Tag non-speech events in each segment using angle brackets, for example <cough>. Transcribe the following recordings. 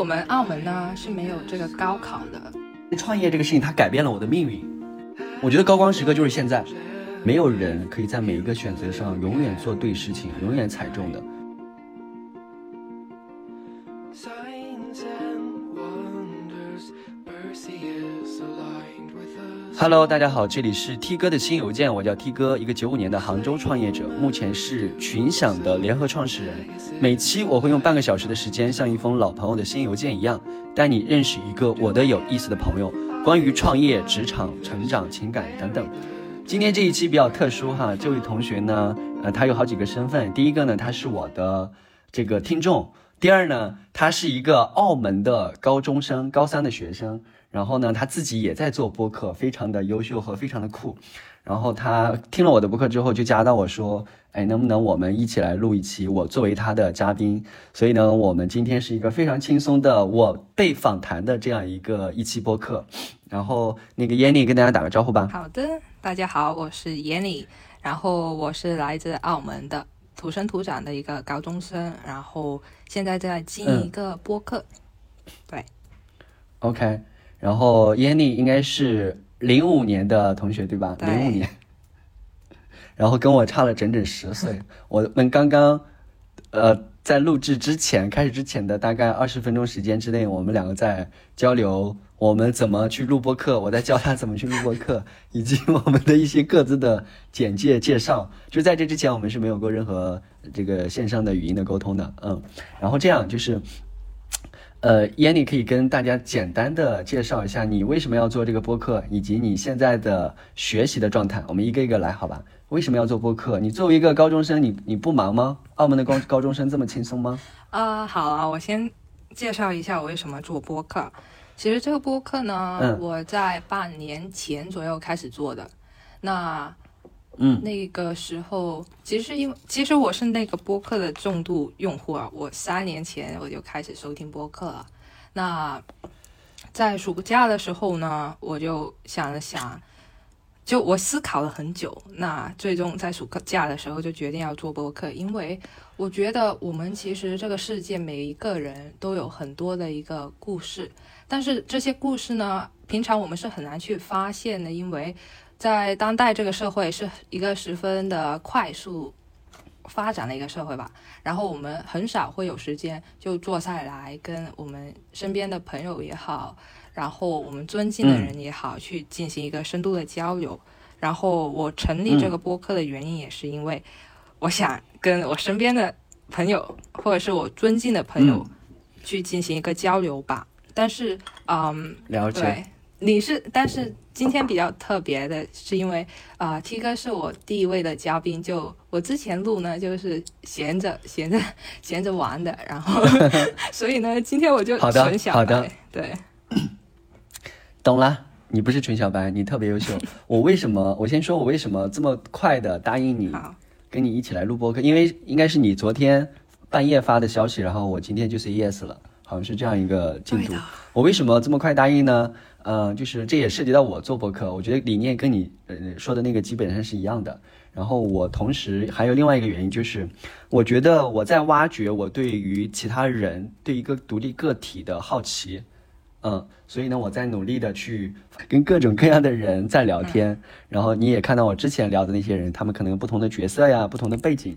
我们澳门呢是没有这个高考的。创业这个事情，它改变了我的命运。我觉得高光时刻就是现在，没有人可以在每一个选择上永远做对事情，永远踩中的。Hello，大家好，这里是 T 哥的新邮件，我叫 T 哥，一个九五年的杭州创业者，目前是群享的联合创始人。每期我会用半个小时的时间，像一封老朋友的新邮件一样，带你认识一个我的有意思的朋友，关于创业、职场、成长、情感等等。今天这一期比较特殊哈，这位同学呢，呃，他有好几个身份。第一个呢，他是我的这个听众；第二呢，他是一个澳门的高中生，高三的学生。然后呢，他自己也在做播客，非常的优秀和非常的酷。然后他听了我的播客之后，就加到我说：“哎，能不能我们一起来录一期？我作为他的嘉宾。”所以呢，我们今天是一个非常轻松的我被访谈的这样一个一期播客。然后那个 Yanny 跟大家打个招呼吧。好的，大家好，我是 Yanny，然后我是来自澳门的土生土长的一个高中生，然后现在在经营一个播客。对，OK。然后 Yanny 应该是零五年的同学对吧？零五年，<laughs> 然后跟我差了整整十岁。我们刚刚，呃，在录制之前开始之前的大概二十分钟时间之内，我们两个在交流我们怎么去录播课，我在教他怎么去录播课，<laughs> 以及我们的一些各自的简介介绍。就在这之前，我们是没有过任何这个线上的语音的沟通的。嗯，然后这样就是。呃，Yanny 可以跟大家简单的介绍一下你为什么要做这个播客，以及你现在的学习的状态。我们一个一个来，好吧？为什么要做播客？你作为一个高中生，你你不忙吗？澳门的高高中生这么轻松吗？啊，好啊，我先介绍一下我为什么做播客。其实这个播客呢，我在半年前左右开始做的。那嗯，那个时候其实因为其实我是那个播客的重度用户啊，我三年前我就开始收听播客了。那在暑假的时候呢，我就想了想，就我思考了很久，那最终在暑假的时候就决定要做播客，因为我觉得我们其实这个世界每一个人都有很多的一个故事，但是这些故事呢，平常我们是很难去发现的，因为。在当代这个社会是一个十分的快速发展的一个社会吧，然后我们很少会有时间就坐下来跟我们身边的朋友也好，然后我们尊敬的人也好，去进行一个深度的交流。然后我成立这个播客的原因也是因为我想跟我身边的朋友或者是我尊敬的朋友去进行一个交流吧。但是，嗯，了解。你是，但是今天比较特别的是，因为啊，T 哥是我第一位的嘉宾。就我之前录呢，就是闲着 <laughs> 闲着闲着玩的，然后 <laughs> 所以呢，今天我就纯小白。对，<coughs> 懂了。你不是纯小白，你特别优秀。<laughs> 我为什么？我先说我为什么这么快的答应你，跟你一起来录播客？因为应该是你昨天半夜发的消息，然后我今天就 say yes 了，好像是这样一个进度。我为什么这么快答应呢？嗯，就是这也涉及到我做博客，我觉得理念跟你呃说的那个基本上是一样的。然后我同时还有另外一个原因，就是我觉得我在挖掘我对于其他人对一个独立个体的好奇，嗯，所以呢，我在努力的去跟各种各样的人在聊天。然后你也看到我之前聊的那些人，他们可能有不同的角色呀，不同的背景。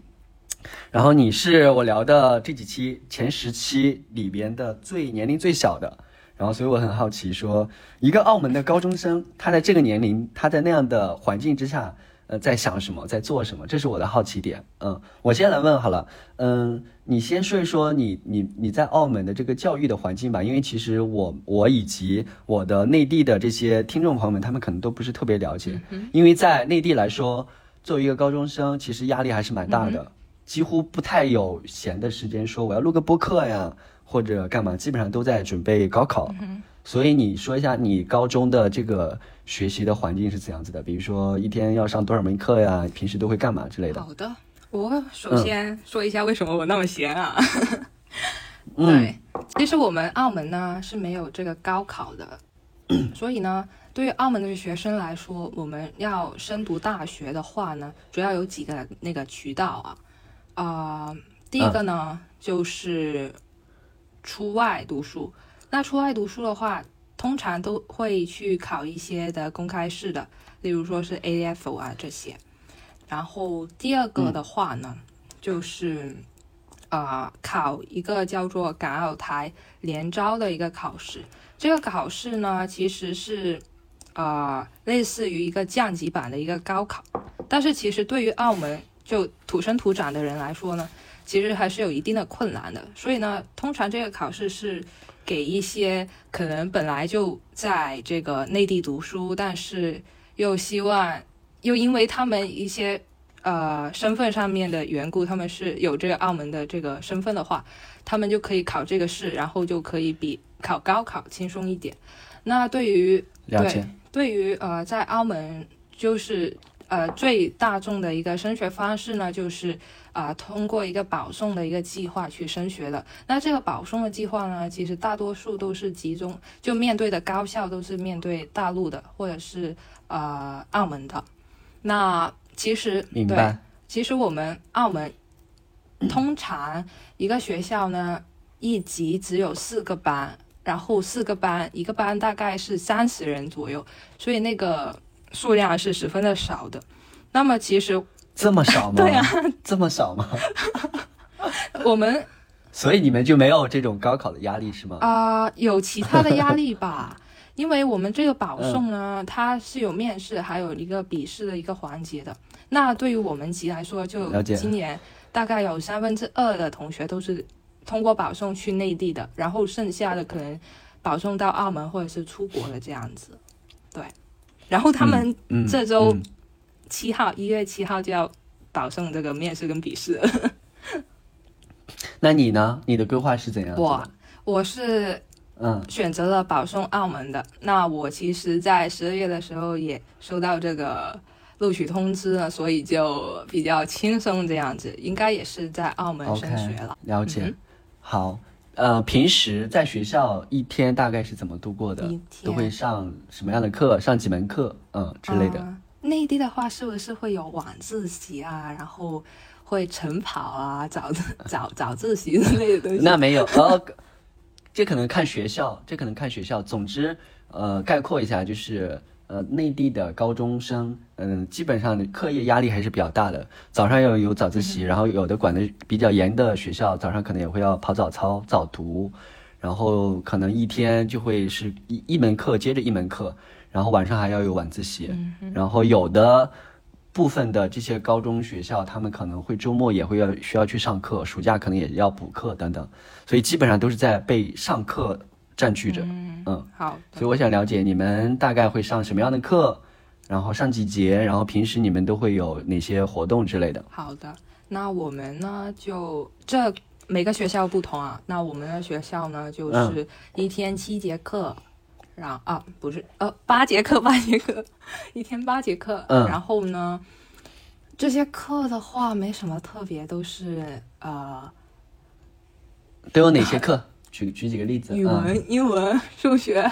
然后你是我聊的这几期前十期里边的最年龄最小的。然后，所以我很好奇，说一个澳门的高中生，他在这个年龄，他在那样的环境之下，呃，在想什么，在做什么？这是我的好奇点。嗯，我先来问好了。嗯，你先说一说你你你在澳门的这个教育的环境吧，因为其实我我以及我的内地的这些听众朋友们，他们可能都不是特别了解。因为在内地来说，作为一个高中生，其实压力还是蛮大的，几乎不太有闲的时间说我要录个播客呀。或者干嘛，基本上都在准备高考，所以你说一下你高中的这个学习的环境是怎样子的？比如说一天要上多少门课呀？平时都会干嘛之类的？好的，我首先说一下为什么我那么闲啊？<laughs> 对，其实我们澳门呢是没有这个高考的，<clears throat> 所以呢，对于澳门的学生来说，我们要深读大学的话呢，主要有几个那个渠道啊，啊，第一个呢就是。出外读书。那出外读书的话，通常都会去考一些的公开试的，例如说是 A F 啊这些。然后第二个的话呢，就是啊考一个叫做港澳台联招的一个考试。这个考试呢，其实是啊类似于一个降级版的一个高考，但是其实对于澳门就土生土长的人来说呢，其实还是有一定的困难的。所以呢，通常这个考试是给一些可能本来就在这个内地读书，但是又希望。又因为他们一些呃身份上面的缘故，他们是有这个澳门的这个身份的话，他们就可以考这个试，然后就可以比考高考轻松一点。那对于对对于呃在澳门就是呃最大众的一个升学方式呢，就是啊通过一个保送的一个计划去升学的。那这个保送的计划呢，其实大多数都是集中就面对的高校都是面对大陆的或者是呃澳门的。那其实对，其实我们澳门通常一个学校呢，一级只有四个班，然后四个班，一个班大概是三十人左右，所以那个数量是十分的少的。那么其实这么少吗？<laughs> 对啊，这么少吗？<laughs> 我们 <laughs> 所以你们就没有这种高考的压力是吗？啊，有其他的压力吧。因为我们这个保送呢，它是有面试，还有一个笔试的一个环节的。那对于我们级来说，就今年大概有三分之二的同学都是通过保送去内地的，然后剩下的可能保送到澳门或者是出国的这样子。对，然后他们这周七号，一月七号就要保送这个面试跟笔试。<laughs> 那你呢？你的规划是怎样？我我是。嗯，选择了保送澳门的。那我其实，在十二月的时候也收到这个录取通知了，所以就比较轻松这样子。应该也是在澳门升学了。了解。好，呃，平时在学校一天大概是怎么度过的？都会上什么样的课？上几门课？嗯，之类的。内地的话，是不是会有晚自习啊？然后会晨跑啊、早早早自习之类的东西？那没有。呃。这可能看学校，这可能看学校。总之，呃，概括一下就是，呃，内地的高中生，嗯，基本上课业压力还是比较大的。早上要有早自习，然后有的管的比较严的学校，早上可能也会要跑早操、早读，然后可能一天就会是一一门课接着一门课，然后晚上还要有晚自习，然后有的。部分的这些高中学校，他们可能会周末也会要需要去上课，暑假可能也要补课等等，所以基本上都是在被上课占据着。嗯，好。所以我想了解你们大概会上什么样的课，然后上几节，然后平时你们都会有哪些活动之类的。好的，那我们呢就这每个学校不同啊，那我们的学校呢就是一天七节课。然后啊，不是，呃，八节课，<laughs> 八节课，一天八节课。嗯。然后呢，这些课的话没什么特别，都是呃，都有哪些课？举举几个例子。语文、英文、数学，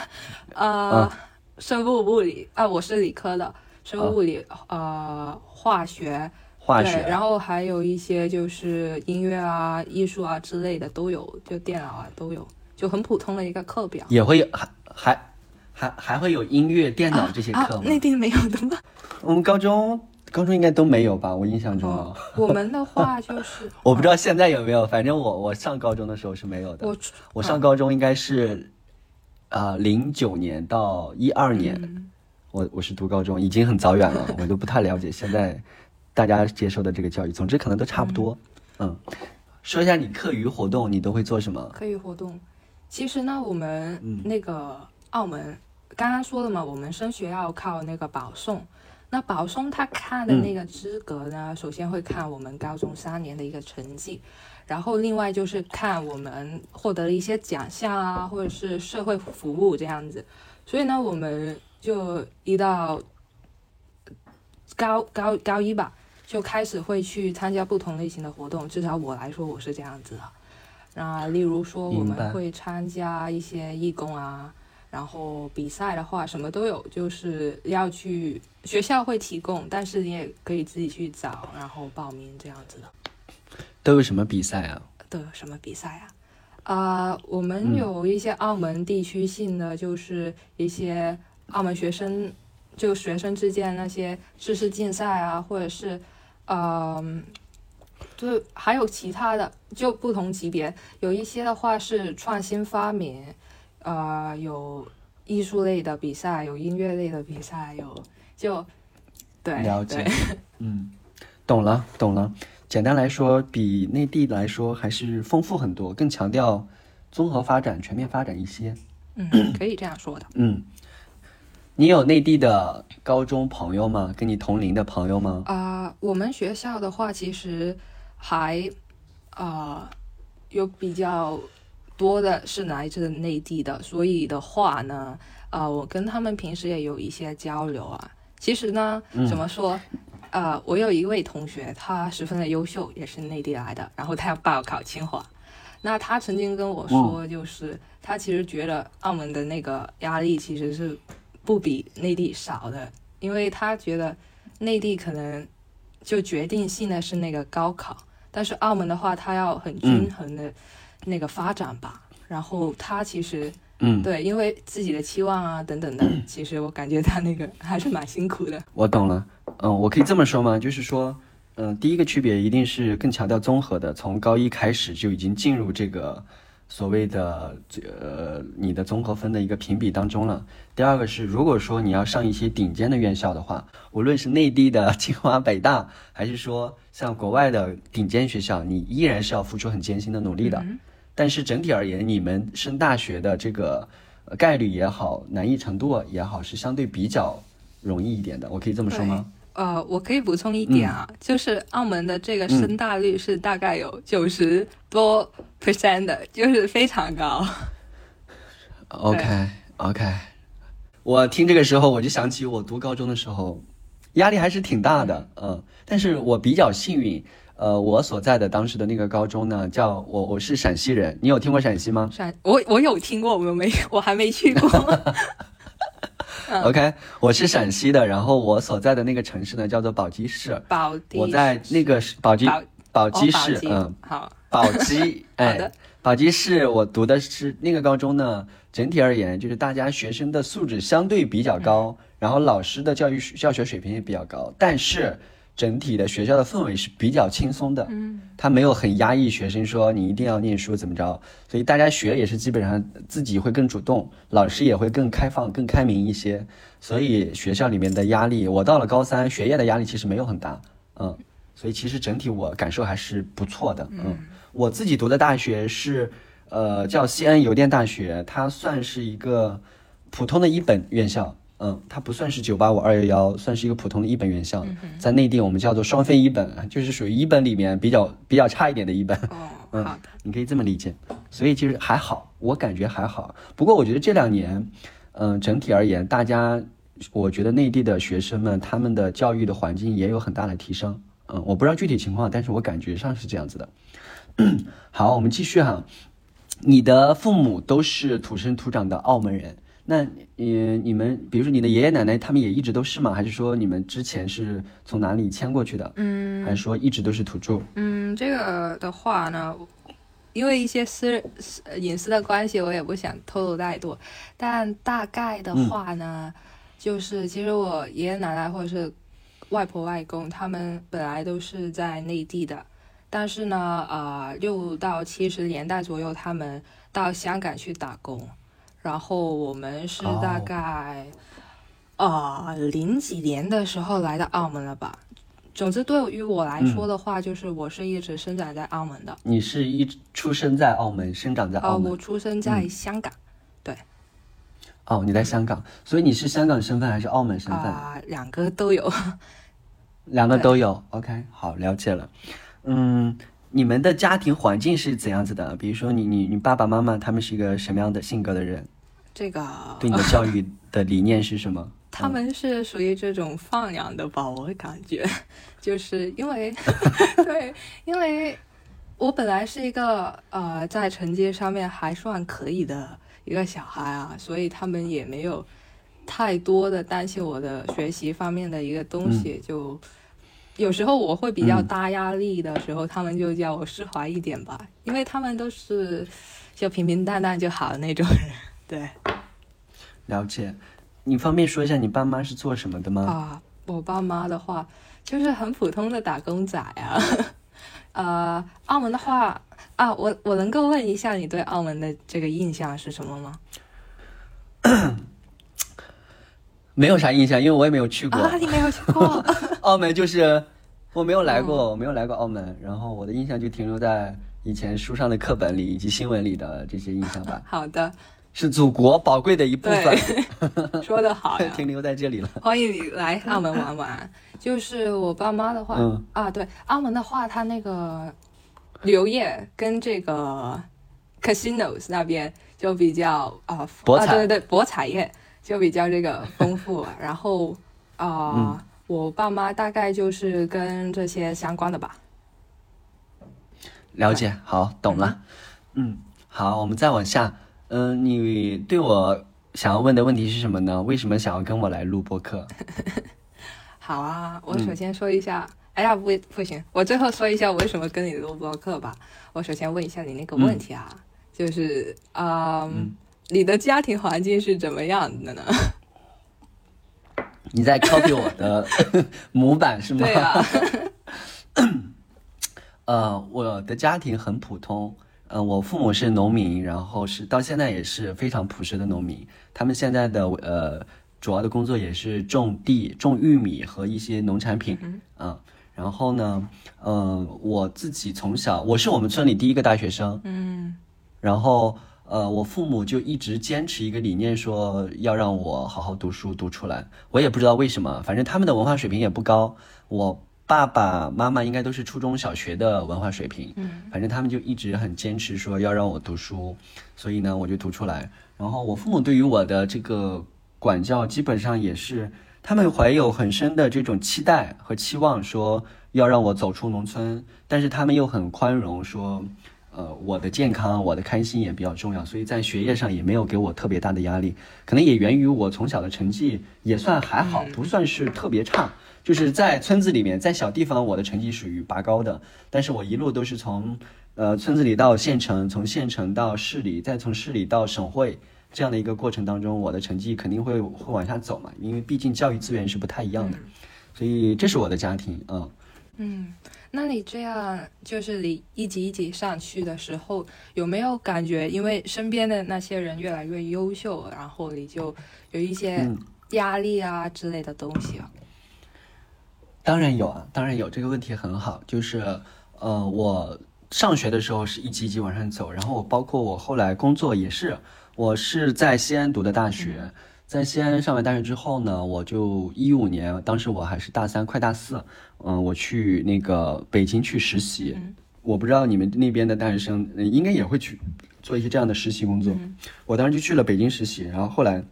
呃，生物、物理。啊，我是理科的，生物、物理，呃，化学。化学。然后还有一些就是音乐啊、艺术啊之类的都有，就电脑啊都有，就很普通的一个课表。也会有还还。还还会有音乐、电脑这些课吗？内地没有的吗？<laughs> 我们高中高中应该都没有吧？我印象中，我们的话就是 <laughs> 我不知道现在有没有，反正我我上高中的时候是没有的。我我上高中应该是啊零九年到一二年，我我是读高中，已经很早远了，<laughs> 我都不太了解现在大家接受的这个教育。总之可能都差不多。嗯，说一下你课余活动，你都会做什么？课余活动，其实呢，我们那个澳门。刚刚说了嘛，我们升学要靠那个保送。那保送他看的那个资格呢，首先会看我们高中三年的一个成绩，然后另外就是看我们获得了一些奖项啊，或者是社会服务这样子。所以呢，我们就一到高高高一吧，就开始会去参加不同类型的活动。至少我来说，我是这样子的。那例如说，我们会参加一些义工啊。然后比赛的话，什么都有，就是要去学校会提供，但是你也可以自己去找，然后报名这样子的。都有什么比赛啊？都有什么比赛啊？啊，我们有一些澳门地区性的，就是一些澳门学生，就学生之间那些知识竞赛啊，或者是，嗯，就还有其他的，就不同级别，有一些的话是创新发明，呃，有艺术类的比赛，有音乐类的比赛，有就对，了解，<laughs> 嗯，懂了，懂了。简单来说，比内地来说还是丰富很多，更强调综合发展、全面发展一些。嗯，<clears throat> 可以这样说的。嗯，你有内地的高中朋友吗？跟你同龄的朋友吗？啊，我们学校的话，其实还啊有比较多的是来自内地的，所以的话呢，啊，我跟他们平时也有一些交流啊。其实呢，怎么说？呃，我有一位同学，他十分的优秀，也是内地来的，然后他要报考清华。那他曾经跟我说，就是他其实觉得澳门的那个压力其实是不比内地少的，因为他觉得内地可能就决定性的是那个高考，但是澳门的话，他要很均衡的那个发展吧。然后他其实。嗯，对，因为自己的期望啊等等的，<clears throat> 其实我感觉他那个还是蛮辛苦的。我懂了，嗯，我可以这么说吗？就是说，嗯，第一个区别一定是更强调综合的，从高一开始就已经进入这个所谓的呃你的综合分的一个评比当中了。第二个是，如果说你要上一些顶尖的院校的话，无论是内地的清华、北大，还是说像国外的顶尖学校，你依然是要付出很艰辛的努力的。但是整体而言，你们升大学的这个概率也好，难易程度也好，是相对比较容易一点的。我可以这么说吗？呃，我可以补充一点啊，就是澳门的这个升大率是大概有九十多 percent 的，就是非常高。<laughs> OK OK，我听这个时候我就想起我读高中的时候，压力还是挺大的，嗯，但是我比较幸运。呃，我所在的当时的那个高中呢，叫我我是陕西人，你有听过陕西吗？陕我我有听过，我没我还没去过。<laughs> OK，我是陕西的，然后我所在的那个城市呢叫做宝鸡市。宝鸡我在那个宝鸡宝鸡市，嗯，好，宝鸡，<laughs> 哎，宝鸡市，我读的是那个高中呢。整体而言，就是大家学生的素质相对比较高，然后老师的教育教学水平也比较高，但是。整体的学校的氛围是比较轻松的，嗯，他没有很压抑学生说你一定要念书怎么着，所以大家学也是基本上自己会更主动，老师也会更开放、更开明一些，所以学校里面的压力，我到了高三，学业的压力其实没有很大，嗯，所以其实整体我感受还是不错的，嗯，我自己读的大学是，呃，叫西安邮电大学，它算是一个普通的一本院校。嗯，它不算是九八五二幺幺，算是一个普通的一本院校，在内地我们叫做双非一本，就是属于一本里面比较比较差一点的一本。哦，嗯，你可以这么理解。所以其实还好，我感觉还好。不过我觉得这两年，嗯，整体而言，大家，我觉得内地的学生们他们的教育的环境也有很大的提升。嗯，我不知道具体情况，但是我感觉上是这样子的。<coughs> 好，我们继续哈。你的父母都是土生土长的澳门人。那你你们，比如说你的爷爷奶奶，他们也一直都是吗？还是说你们之前是从哪里迁过去的？嗯，还是说一直都是土著？嗯，这个的话呢，因为一些私隐私的关系，我也不想透露太多。但大概的话呢，就是其实我爷爷奶奶或者是外婆外公，他们本来都是在内地的，但是呢，呃，六到七十年代左右，他们到香港去打工。然后我们是大概，呃，零几年的时候来到澳门了吧？总之，对于我来说的话，就是我是一直生长在澳门的。你是一出生在澳门，生长在澳门？我出生在香港，对。哦，你在香港，所以你是香港身份还是澳门身份？啊，两个都有。<laughs> 两个都有，OK，好，了解了。嗯。你们的家庭环境是怎样子的？比如说，你你你爸爸妈妈他们是一个什么样的性格的人？这个对你的教育的理念是什么？<laughs> 他们是属于这种放养的吧？我感觉，<laughs> 就是因为 <laughs> 对，因为我本来是一个呃，在成绩上面还算可以的一个小孩啊，所以他们也没有太多的担心我的学习方面的一个东西就。有时候我会比较大压力的时候，他们就叫我释怀一点吧，因为他们都是就平平淡淡就好的那种人。对，了解。你方便说一下你爸妈是做什么的吗？啊，我爸妈的话就是很普通的打工仔啊。<laughs> 呃，澳门的话啊，我我能够问一下你对澳门的这个印象是什么吗？<coughs> 没有啥印象，因为我也没有去过。啊，你没有去过 <laughs> 澳门？就是我没有来过，我没有来过澳门。然后我的印象就停留在以前书上的课本里以及新闻里的这些印象吧。好的，是祖国宝贵的一部分。<laughs> 说的好，<laughs> 停留在这里了。欢迎你来澳门玩玩。就是我爸妈的话，啊，对，澳门的话，它那个旅游业跟这个 casinos 那边就比较啊，博彩，对对对，博彩业。就比较这个丰富，然后啊，我爸妈大概就是跟这些相关的吧。了解，好，懂了。嗯，好，我们再往下。嗯，你对我想要问的问题是什么呢？为什么想要跟我来录播客？<laughs> 好啊，我首先说一下，哎呀，不不行，我最后说一下我为什么跟你录播客吧。我首先问一下你那个问题啊，就是嗯。你的家庭环境是怎么样的呢？<laughs> 你在 copy 我的 <laughs> 模板是吗？对啊。呃，我的家庭很普通。嗯，我父母是农民，然后是到现在也是非常朴实的农民。他们现在的呃主要的工作也是种地、种玉米和一些农产品。嗯。然后呢，嗯，我自己从小我是我们村里第一个大学生。嗯。然后。呃，我父母就一直坚持一个理念，说要让我好好读书读出来。我也不知道为什么，反正他们的文化水平也不高。我爸爸妈妈应该都是初中小学的文化水平，嗯，反正他们就一直很坚持说要让我读书，所以呢，我就读出来。然后我父母对于我的这个管教，基本上也是他们怀有很深的这种期待和期望，说要让我走出农村，但是他们又很宽容，说。呃，我的健康，我的开心也比较重要，所以在学业上也没有给我特别大的压力，可能也源于我从小的成绩也算还好，不算是特别差。就是在村子里面，在小地方，我的成绩属于拔高的，但是我一路都是从呃村子里到县城，从县城到市里，再从市里到省会这样的一个过程当中，我的成绩肯定会会往下走嘛，因为毕竟教育资源是不太一样的，所以这是我的家庭，嗯嗯。那你这样就是你一级一级上去的时候，有没有感觉因为身边的那些人越来越优秀，然后你就有一些压力啊之类的东西啊？当然有啊，当然有。这个问题很好，就是呃，我上学的时候是一级一级往上走，然后我包括我后来工作也是，我是在西安读的大学。在西安上完大学之后呢，我就一五年，当时我还是大三，快大四，嗯，我去那个北京去实习。我不知道你们那边的大学生应该也会去做一些这样的实习工作。我当时就去了北京实习，然后后来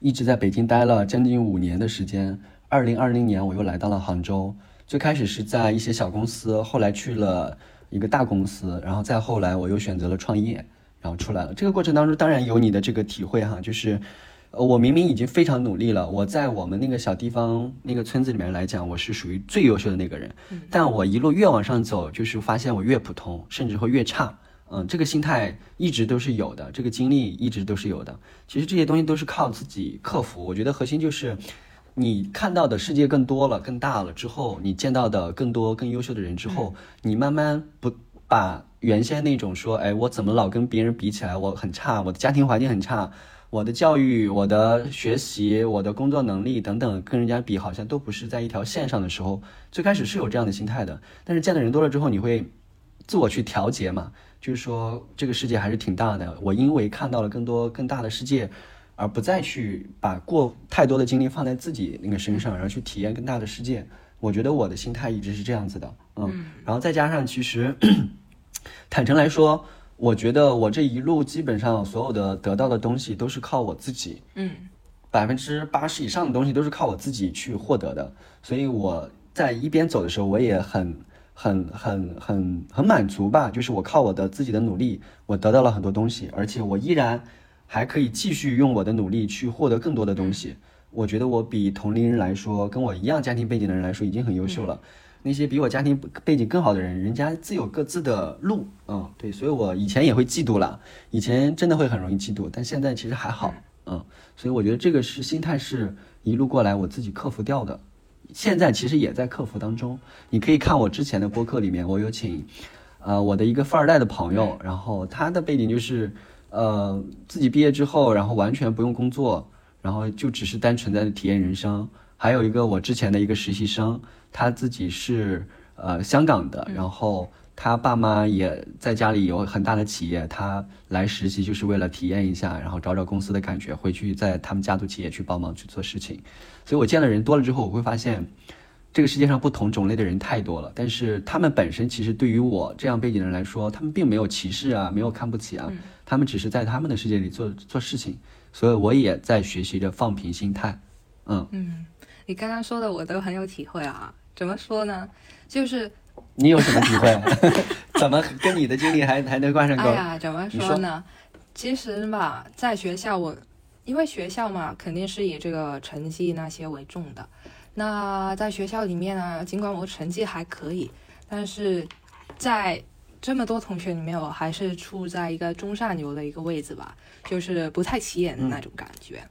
一直在北京待了将近五年的时间。二零二零年我又来到了杭州，最开始是在一些小公司，后来去了一个大公司，然后再后来我又选择了创业，然后出来了。这个过程当中当然有你的这个体会哈，就是。呃，我明明已经非常努力了，我在我们那个小地方那个村子里面来讲，我是属于最优秀的那个人。但我一路越往上走，就是发现我越普通，甚至会越差。嗯，这个心态一直都是有的，这个经历一直都是有的。其实这些东西都是靠自己克服。我觉得核心就是，你看到的世界更多了、更大了之后，你见到的更多、更优秀的人之后，你慢慢不把原先那种说，哎，我怎么老跟别人比起来，我很差，我的家庭环境很差。我的教育、我的学习、我的工作能力等等，跟人家比好像都不是在一条线上的时候，最开始是有这样的心态的。但是见的人多了之后，你会自我去调节嘛？就是说这个世界还是挺大的。我因为看到了更多更大的世界，而不再去把过太多的精力放在自己那个身上，然后去体验更大的世界。我觉得我的心态一直是这样子的，嗯。然后再加上，其实坦诚来说。我觉得我这一路基本上所有的得到的东西都是靠我自己，嗯，百分之八十以上的东西都是靠我自己去获得的，所以我在一边走的时候，我也很、很、很、很、很满足吧。就是我靠我的自己的努力，我得到了很多东西，而且我依然还可以继续用我的努力去获得更多的东西。我觉得我比同龄人来说，跟我一样家庭背景的人来说，已经很优秀了。那些比我家庭背景更好的人，人家自有各自的路，嗯，对，所以我以前也会嫉妒了，以前真的会很容易嫉妒，但现在其实还好，嗯，所以我觉得这个是心态是一路过来我自己克服掉的，现在其实也在克服当中。你可以看我之前的播客里面，我有请，呃，我的一个富二代的朋友，然后他的背景就是，呃，自己毕业之后，然后完全不用工作，然后就只是单纯在体验人生。还有一个我之前的一个实习生，他自己是呃香港的，然后他爸妈也在家里有很大的企业，他来实习就是为了体验一下，然后找找公司的感觉，回去在他们家族企业去帮忙去做事情。所以我见的人多了之后，我会发现这个世界上不同种类的人太多了，但是他们本身其实对于我这样背景的人来说，他们并没有歧视啊，没有看不起啊，他们只是在他们的世界里做做事情。所以我也在学习着放平心态，嗯嗯。你刚刚说的我都很有体会啊，怎么说呢？就是你有什么体会？<laughs> <laughs> 怎么跟你的经历还还能挂上钩？哎呀，怎么说呢？其实嘛，在学校我因为学校嘛，肯定是以这个成绩那些为重的。那在学校里面呢，尽管我成绩还可以，但是在这么多同学里面，我还是处在一个中上游的一个位置吧，就是不太起眼的那种感觉。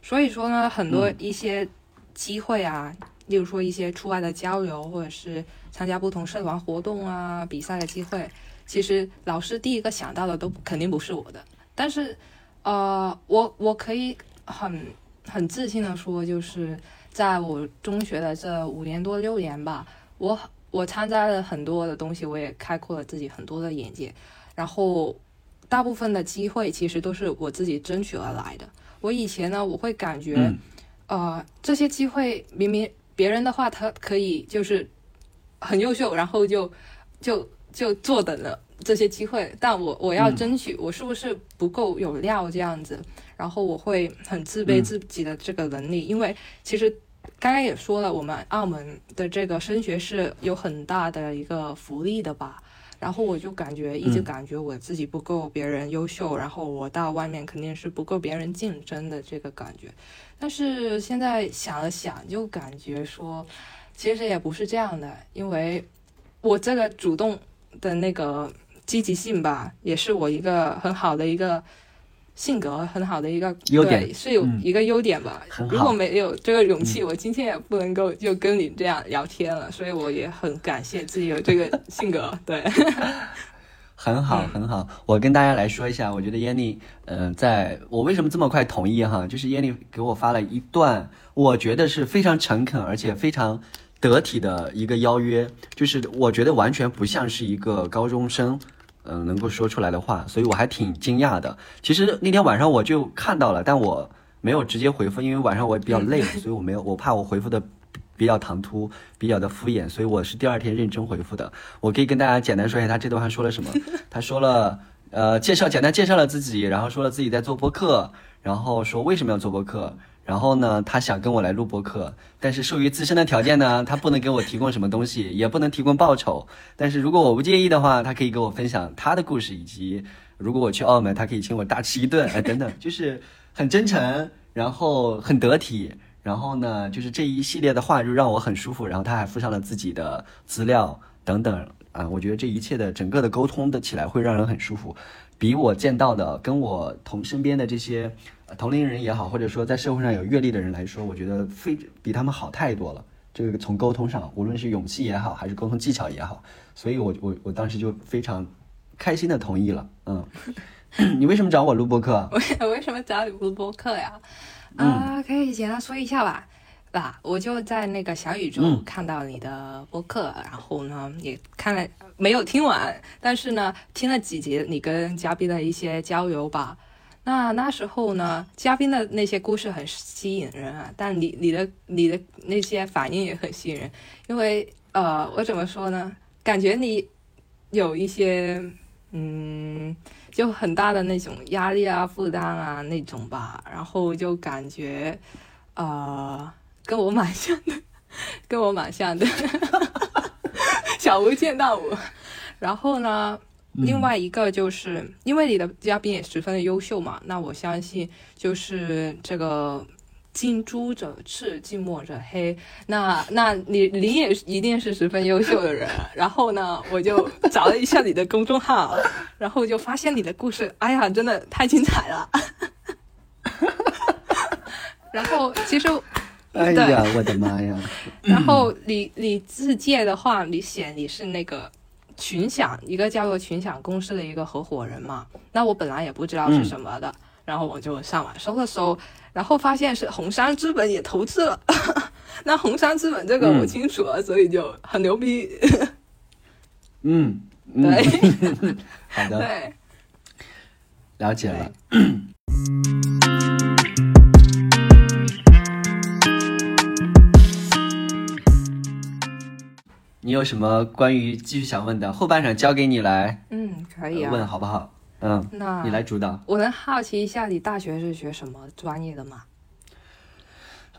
所以说呢，很多一些。机会啊，例如说一些出外的交流，或者是参加不同社团活动啊、比赛的机会，其实老师第一个想到的都肯定不是我的。但是，呃，我我可以很很自信的说，就是在我中学的这五年多六年吧，我我参加了很多的东西，我也开阔了自己很多的眼界。然后，大部分的机会其实都是我自己争取而来的。我以前呢，我会感觉。呃，这些机会明明别人的话，他可以就是很优秀，然后就就就坐等了这些机会，但我我要争取，我是不是不够有料这样子？然后我会很自卑自己的这个能力，因为其实刚刚也说了，我们澳门的这个升学是有很大的一个福利的吧。然后我就感觉一直感觉我自己不够别人优秀，然后我到外面肯定是不够别人竞争的这个感觉。但是现在想了想，就感觉说，其实也不是这样的，因为我这个主动的那个积极性吧，也是我一个很好的一个。性格很好的一个优点是有一个优点吧。如果没有这个勇气，我今天也不能够就跟你这样聊天了。所以我也很感谢自己有这个性格。<laughs> 对，很好，很好。我跟大家来说一下，我觉得 Yanny，，嗯，在我为什么这么快同意哈？就是 Yanny 给我发了一段，我觉得是非常诚恳而且非常得体的一个邀约，就是我觉得完全不像是一个高中生。嗯，能够说出来的话，所以我还挺惊讶的。其实那天晚上我就看到了，但我没有直接回复，因为晚上我也比较累，<laughs> 所以我没有，我怕我回复的比较唐突，比较的敷衍，所以我是第二天认真回复的。我可以跟大家简单说一下他这段话说了什么。<laughs> 他说了，呃，介绍简单介绍了自己，然后说了自己在做播客，然后说为什么要做播客。然后呢，他想跟我来录播客，但是受于自身的条件呢，<laughs> 他不能给我提供什么东西，也不能提供报酬。但是如果我不介意的话，他可以跟我分享他的故事，以及如果我去澳门，他可以请我大吃一顿，哎，等等，就是很真诚，然后很得体，然后呢，就是这一系列的话就让我很舒服。然后他还附上了自己的资料等等啊，我觉得这一切的整个的沟通的起来会让人很舒服，比我见到的跟我同身边的这些。同龄人也好，或者说在社会上有阅历的人来说，我觉得非比他们好太多了。这个从沟通上，无论是勇气也好，还是沟通技巧也好，所以我我我当时就非常开心的同意了。嗯，<laughs> 你为什么找我录播客？我为什么找你录播客呀？啊，可以简单说一下吧。吧，我就在那个小宇宙看到你的播客，然后呢也看了，没有听完，但是呢听了几集你跟嘉宾的一些交流吧。那那时候呢，嘉宾的那些故事很吸引人啊，但你你的你的那些反应也很吸引人，因为呃，我怎么说呢？感觉你有一些嗯，就很大的那种压力啊、负担啊那种吧，然后就感觉呃，跟我蛮像的，<laughs> 跟我蛮像的，小巫见大巫，然后呢？另外一个就是因为你的嘉宾也十分的优秀嘛，那我相信就是这个近朱者赤，近墨者黑。那那你你也一定是十分优秀的人。然后呢，我就找了一下你的公众号，然后就发现你的故事，哎呀，真的太精彩了。<laughs> 然后其实，哎呀，我的妈呀！<laughs> 然后你你自介的话，你写你是那个群享一个叫做群享公司的一个合伙人嘛？那我本来也不知道是什么的，然后我就上网搜了搜，然后发现是红杉资本也投资了。<laughs> 那红杉资本这个我清楚了，所以就很牛逼。嗯，<laughs> 对，好的，对，了解了。<clears throat> 你有什么关于继续想问的？后半场交给你来，嗯，可以啊，问好不好？嗯，那你来主导。我能好奇一下，你大学是学什么专业的吗？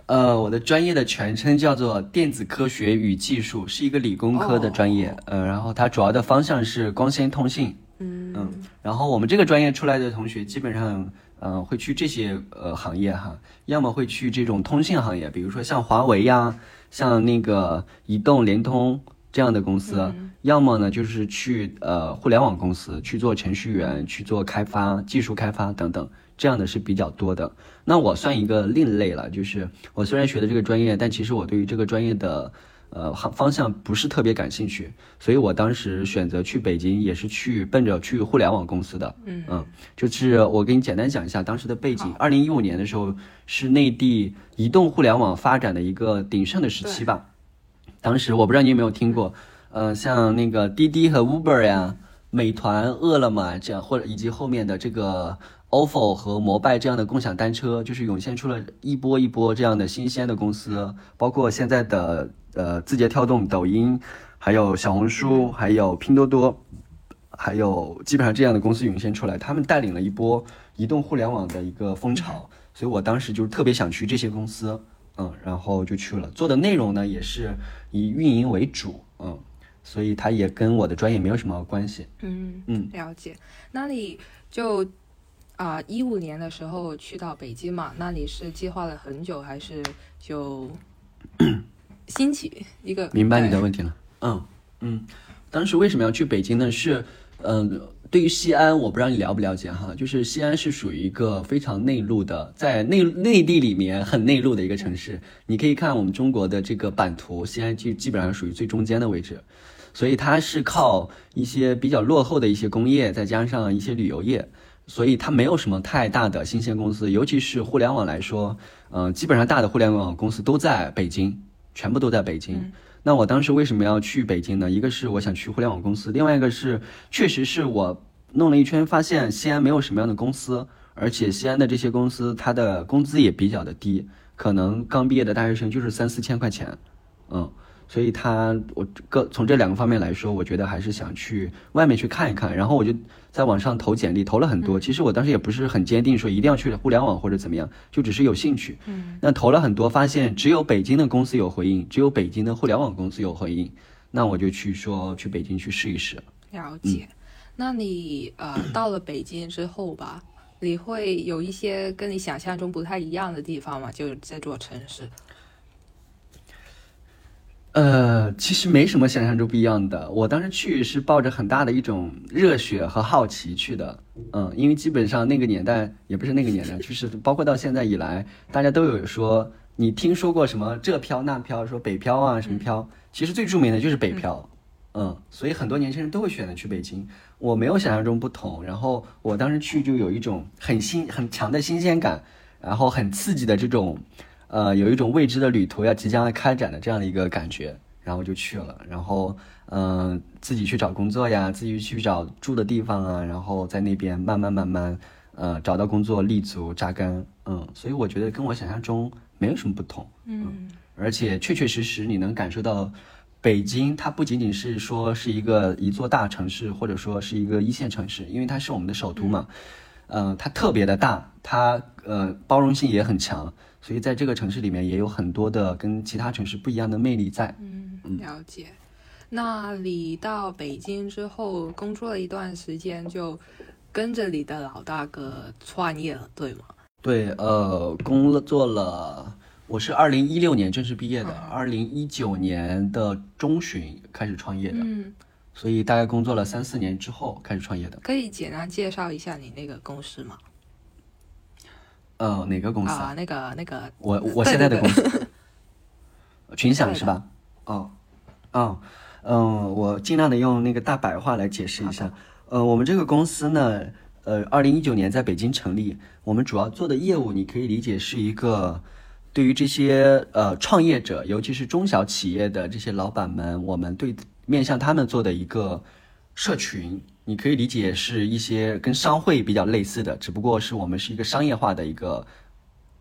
呃，我的专业的全称叫做电子科学与技术，是一个理工科的专业。呃，然后它主要的方向是光纤通信。嗯嗯，然后我们这个专业出来的同学，基本上，呃，会去这些呃行业哈，要么会去这种通信行业，比如说像华为呀，像那个移动、联通这样的公司，要么呢就是去呃互联网公司去做程序员，去做开发、技术开发等等。这样的是比较多的，那我算一个另类了，就是我虽然学的这个专业，但其实我对于这个专业的呃方方向不是特别感兴趣，所以我当时选择去北京也是去奔着去互联网公司的，嗯。嗯，就是我给你简单讲一下当时的背景，二零一五年的时候是内地移动互联网发展的一个鼎盛的时期吧，当时我不知道你有没有听过，呃，像那个滴滴和 Uber 呀，美团、饿了么这样，或者以及后面的这个。ofo 和摩拜这样的共享单车，就是涌现出了一波一波这样的新鲜的公司，包括现在的呃字节跳动、抖音，还有小红书，还有拼多多，还有基本上这样的公司涌现出来，他们带领了一波移动互联网的一个风潮，所以我当时就特别想去这些公司，嗯，然后就去了，做的内容呢也是以运营为主，嗯，所以它也跟我的专业没有什么关系，嗯嗯，了解，那你就。啊，一五年的时候去到北京嘛，那你是计划了很久，还是就 <coughs> 兴起一个？明白你的问题了。嗯嗯，当时为什么要去北京呢？是嗯，对于西安，我不知道你了不了解哈，就是西安是属于一个非常内陆的，在内内地里面很内陆的一个城市。你可以看我们中国的这个版图，西安就基本上属于最中间的位置，所以它是靠一些比较落后的一些工业，再加上一些旅游业。所以它没有什么太大的新鲜公司，尤其是互联网来说，嗯，基本上大的互联网公司都在北京，全部都在北京。那我当时为什么要去北京呢？一个是我想去互联网公司，另外一个是确实是我弄了一圈，发现西安没有什么样的公司，而且西安的这些公司它的工资也比较的低，可能刚毕业的大学生就是三四千块钱，嗯。所以他，我个从这两个方面来说，我觉得还是想去外面去看一看。然后我就在网上投简历，投了很多。其实我当时也不是很坚定说一定要去互联网或者怎么样，就只是有兴趣。嗯。那投了很多，发现只有北京的公司有回应，只有北京的互联网公司有回应。那我就去说去北京去试一试。了解。那你呃到了北京之后吧，你会有一些跟你想象中不太一样的地方吗？就这座城市。呃，其实没什么想象中不一样的。我当时去是抱着很大的一种热血和好奇去的，嗯，因为基本上那个年代也不是那个年代，就是包括到现在以来，大家都有说你听说过什么这漂那漂，说北漂啊什么漂，其实最著名的就是北漂，嗯，所以很多年轻人都会选择去北京。我没有想象中不同，然后我当时去就有一种很新很强的新鲜感，然后很刺激的这种。呃，有一种未知的旅途要即将来开展的这样的一个感觉，然后就去了，然后嗯，自己去找工作呀，自己去找住的地方啊，然后在那边慢慢慢慢，呃，找到工作立足扎根，嗯，所以我觉得跟我想象中没有什么不同，嗯，而且确确实实你能感受到，北京它不仅仅是说是一个一座大城市，或者说是一个一线城市，因为它是我们的首都嘛，嗯，它特别的大，它呃包容性也很强。所以在这个城市里面也有很多的跟其他城市不一样的魅力在。嗯，了解。那你到北京之后工作了一段时间，就跟着你的老大哥创业了，对吗？对，呃，工作了，我是二零一六年正式毕业的，二零一九年的中旬开始创业的，嗯，所以大概工作了三四年之后开始创业的。可以简单介绍一下你那个公司吗？呃，哪个公司啊？那个那个，我我现在的公司，<laughs> 群享是吧？哦，哦，嗯，我尽量的用那个大白话来解释一下。呃，我们这个公司呢，呃，二零一九年在北京成立。我们主要做的业务，你可以理解是一个对于这些呃创业者，尤其是中小企业的这些老板们，我们对面向他们做的一个社群。你可以理解是一些跟商会比较类似的，只不过是我们是一个商业化的一个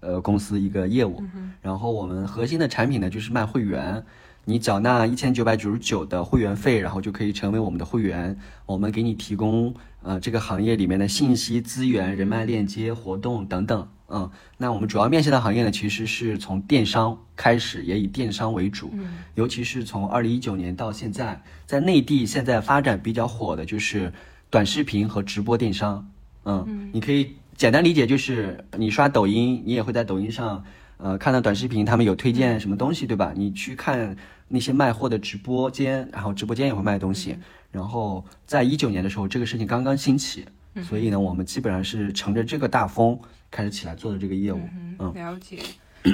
呃公司一个业务。然后我们核心的产品呢，就是卖会员。你缴纳一千九百九十九的会员费，然后就可以成为我们的会员。我们给你提供呃这个行业里面的信息资源、人脉链接、活动等等。嗯，那我们主要面向的行业呢，其实是从电商开始，也以电商为主。嗯，尤其是从二零一九年到现在，在内地现在发展比较火的就是短视频和直播电商。嗯，你可以简单理解就是你刷抖音，你也会在抖音上呃看到短视频，他们有推荐什么东西，对吧？你去看。那些卖货的直播间，然后直播间也会卖东西。然后在一九年的时候，这个事情刚刚兴起，所以呢，我们基本上是乘着这个大风开始起来做的这个业务。嗯，了解。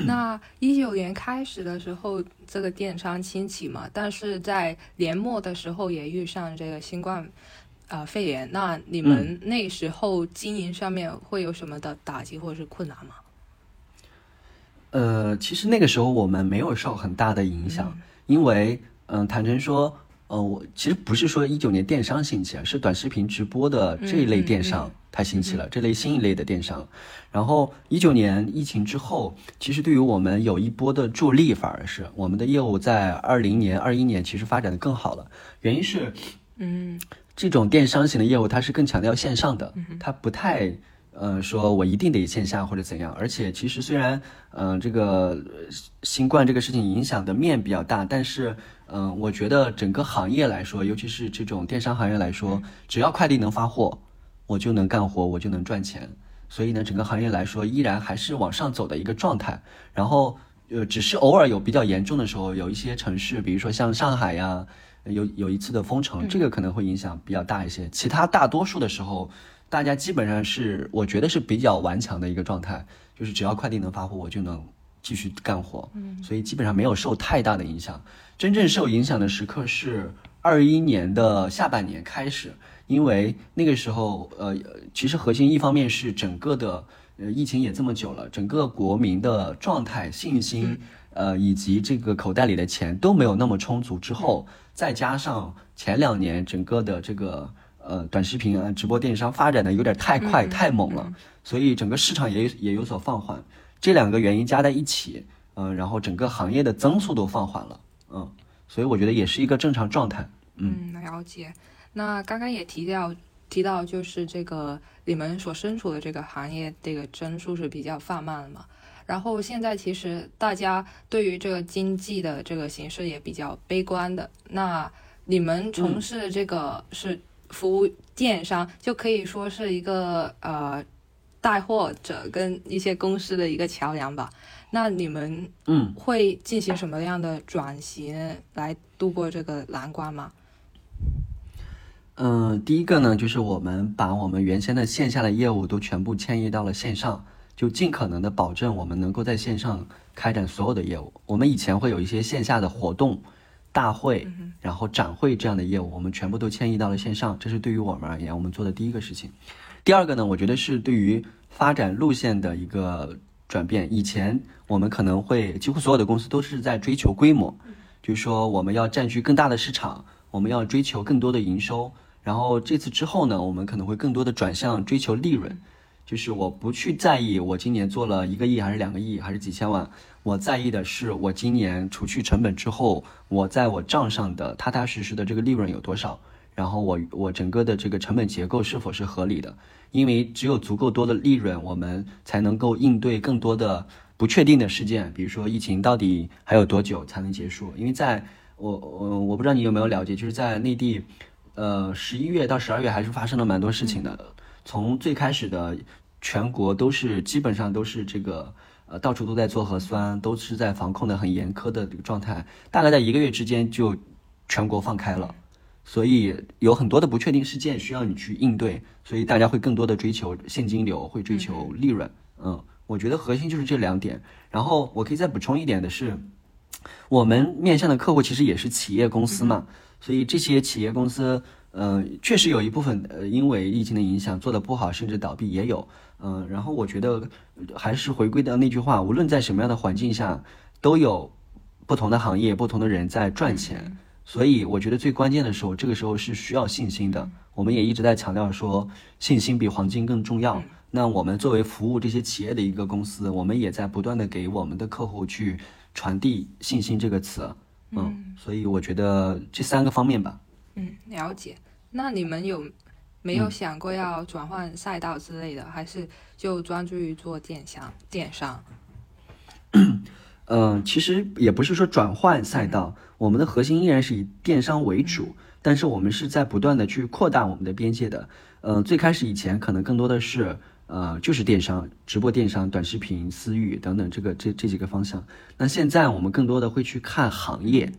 那一九年开始的时候，这个电商兴起嘛，但是在年末的时候也遇上这个新冠呃肺炎。那你们那时候经营上面会有什么的打击或者是困难吗？呃，其实那个时候我们没有受很大的影响。因为，嗯，坦诚说，呃，我其实不是说一九年电商兴起，是短视频直播的这一类电商它兴起了，这类新一类的电商。然后一九年疫情之后，其实对于我们有一波的助力，反而是我们的业务在二零年、二一年其实发展的更好了。原因是，嗯，这种电商型的业务它是更强调线上的，它不太。呃，说我一定得线下或者怎样，而且其实虽然，嗯，这个新冠这个事情影响的面比较大，但是，嗯，我觉得整个行业来说，尤其是这种电商行业来说，只要快递能发货，我就能干活，我就能赚钱。所以呢，整个行业来说，依然还是往上走的一个状态。然后，呃，只是偶尔有比较严重的时候，有一些城市，比如说像上海呀，有有一次的封城，这个可能会影响比较大一些。其他大多数的时候。大家基本上是，我觉得是比较顽强的一个状态，就是只要快递能发货，我就能继续干活。嗯，所以基本上没有受太大的影响。真正受影响的时刻是二一年的下半年开始，因为那个时候，呃，其实核心一方面是整个的，呃，疫情也这么久了，整个国民的状态、信心，呃，以及这个口袋里的钱都没有那么充足。之后再加上前两年整个的这个。呃，短视频啊，直播电商发展的有点太快太猛了，所以整个市场也也有所放缓。这两个原因加在一起，嗯，然后整个行业的增速都放缓了，嗯，所以我觉得也是一个正常状态。嗯，了解。那刚刚也提到提到，就是这个你们所身处的这个行业，这个增速是比较放慢的嘛。然后现在其实大家对于这个经济的这个形势也比较悲观的。那你们从事的这个是？服务电商就可以说是一个呃带货者跟一些公司的一个桥梁吧。那你们嗯会进行什么样的转型来度过这个难关吗？嗯，第一个呢，就是我们把我们原先的线下的业务都全部迁移到了线上，就尽可能的保证我们能够在线上开展所有的业务。我们以前会有一些线下的活动。大会，然后展会这样的业务，我们全部都迁移到了线上，这是对于我们而言，我们做的第一个事情。第二个呢，我觉得是对于发展路线的一个转变。以前我们可能会几乎所有的公司都是在追求规模，就是说我们要占据更大的市场，我们要追求更多的营收。然后这次之后呢，我们可能会更多的转向追求利润。就是我不去在意我今年做了一个亿还是两个亿还是几千万，我在意的是我今年除去成本之后，我在我账上的踏踏实实的这个利润有多少，然后我我整个的这个成本结构是否是合理的？因为只有足够多的利润，我们才能够应对更多的不确定的事件，比如说疫情到底还有多久才能结束？因为在我我我不知道你有没有了解，就是在内地，呃，十一月到十二月还是发生了蛮多事情的。从最开始的全国都是基本上都是这个呃到处都在做核酸，都是在防控的很严苛的这个状态，大概在一个月之间就全国放开了，所以有很多的不确定事件需要你去应对，所以大家会更多的追求现金流，会追求利润。嗯，我觉得核心就是这两点。然后我可以再补充一点的是，我们面向的客户其实也是企业公司嘛，所以这些企业公司。嗯，确实有一部分呃，因为疫情的影响做的不好，甚至倒闭也有。嗯，然后我觉得还是回归到那句话，无论在什么样的环境下，都有不同的行业、不同的人在赚钱。所以我觉得最关键的时候，这个时候是需要信心的。我们也一直在强调说，信心比黄金更重要。那我们作为服务这些企业的一个公司，我们也在不断的给我们的客户去传递信心这个词。嗯，所以我觉得这三个方面吧。嗯，了解。那你们有没有想过要转换赛道之类的，还是就专注于做电商？电商？嗯，<coughs> 其实也不是说转换赛道，我们的核心依然是以电商为主，但是我们是在不断的去扩大我们的边界的。嗯，最开始以前可能更多的是呃就是电商、直播电商、短视频、私域等等这个这这几个方向。那现在我们更多的会去看行业，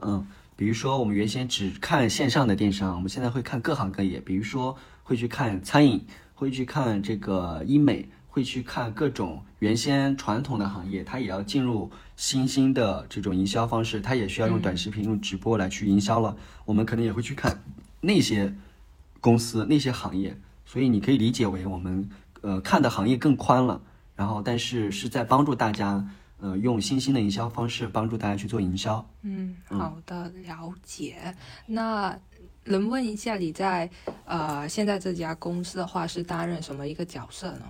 嗯。比如说，我们原先只看线上的电商，我们现在会看各行各业。比如说，会去看餐饮，会去看这个医美，会去看各种原先传统的行业，它也要进入新兴的这种营销方式，它也需要用短视频、用直播来去营销了。我们可能也会去看那些公司、那些行业。所以你可以理解为，我们呃看的行业更宽了，然后但是是在帮助大家。呃，用新兴的营销方式帮助大家去做营销。嗯，好的，了解。那能问一下你在呃现在这家公司的话是担任什么一个角色呢？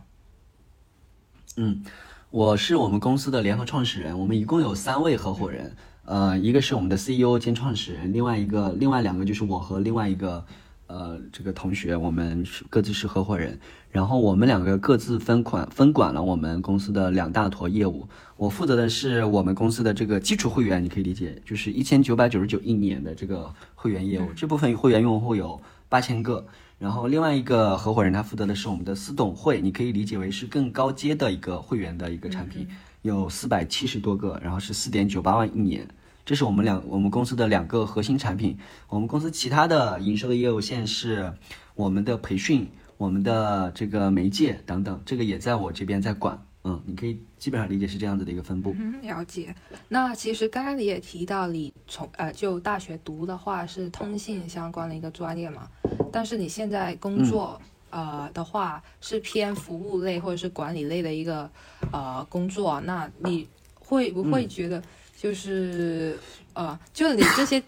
嗯，我是我们公司的联合创始人，我们一共有三位合伙人。呃，一个是我们的 CEO 兼创始人，另外一个另外两个就是我和另外一个。呃，这个同学，我们是各自是合伙人，然后我们两个各自分管分管了我们公司的两大坨业务。我负责的是我们公司的这个基础会员，你可以理解，就是一千九百九十九一年的这个会员业务，这部分会员用户有八千个。然后另外一个合伙人他负责的是我们的私董会，你可以理解为是更高阶的一个会员的一个产品，有四百七十多个，然后是四点九八万一年。这是我们两我们公司的两个核心产品。我们公司其他的营收的业务线是我们的培训、我们的这个媒介等等，这个也在我这边在管。嗯，你可以基本上理解是这样子的一个分布。嗯，了解。那其实刚刚你也提到，你从呃就大学读的话是通信相关的一个专业嘛，但是你现在工作呃的话是偏服务类或者是管理类的一个呃工作，那你会不会觉得？就是呃，就你这些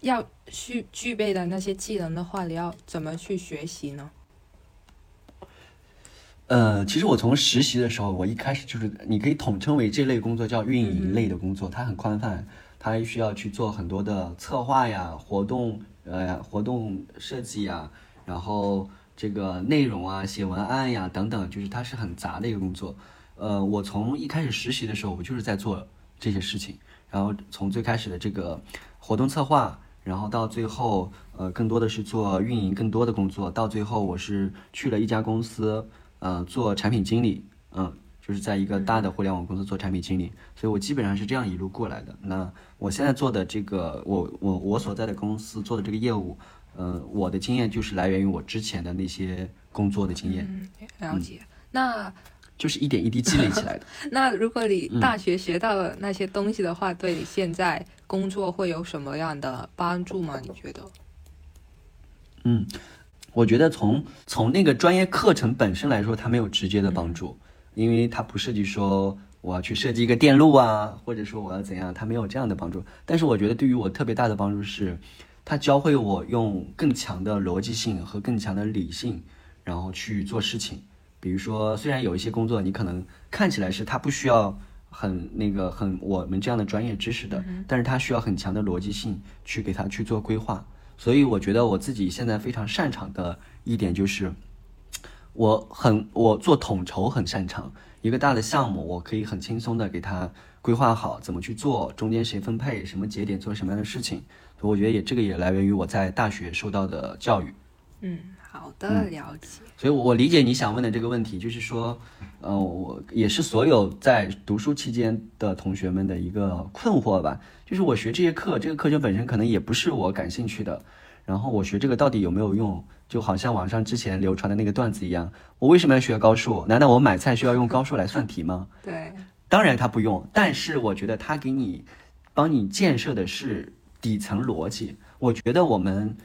要具具备的那些技能的话，你要怎么去学习呢？呃，其实我从实习的时候，我一开始就是你可以统称为这类工作叫运营类的工作，它很宽泛，它需要去做很多的策划呀、活动呃活动设计呀，然后这个内容啊、写文案呀等等，就是它是很杂的一个工作。呃，我从一开始实习的时候，我就是在做这些事情。然后从最开始的这个活动策划，然后到最后，呃，更多的是做运营更多的工作。到最后，我是去了一家公司，呃，做产品经理，嗯，就是在一个大的互联网公司做产品经理。所以我基本上是这样一路过来的。那我现在做的这个，我我我所在的公司做的这个业务，呃，我的经验就是来源于我之前的那些工作的经验。嗯，了解。那。就是一点一滴积累起来的。<laughs> 那如果你大学学到了那些东西的话，对你现在工作会有什么样的帮助吗？你觉得？嗯，我觉得从从那个专业课程本身来说，它没有直接的帮助，因为它不涉及说我要去设计一个电路啊，或者说我要怎样，它没有这样的帮助。但是我觉得对于我特别大的帮助是，它教会我用更强的逻辑性和更强的理性，然后去做事情。比如说，虽然有一些工作你可能看起来是它不需要很那个很我们这样的专业知识的，但是它需要很强的逻辑性去给它去做规划。所以我觉得我自己现在非常擅长的一点就是，我很我做统筹很擅长一个大的项目，我可以很轻松的给它规划好怎么去做，中间谁分配，什么节点做什么样的事情。我觉得也这个也来源于我在大学受到的教育。嗯。好的，了解。所以，我理解你想问的这个问题，就是说，呃，我也是所有在读书期间的同学们的一个困惑吧。就是我学这些课，这个课程本身可能也不是我感兴趣的。然后我学这个到底有没有用？就好像网上之前流传的那个段子一样，我为什么要学高数？难道我买菜需要用高数来算题吗？对，当然他不用。但是我觉得他给你，帮你建设的是底层逻辑。我觉得我们。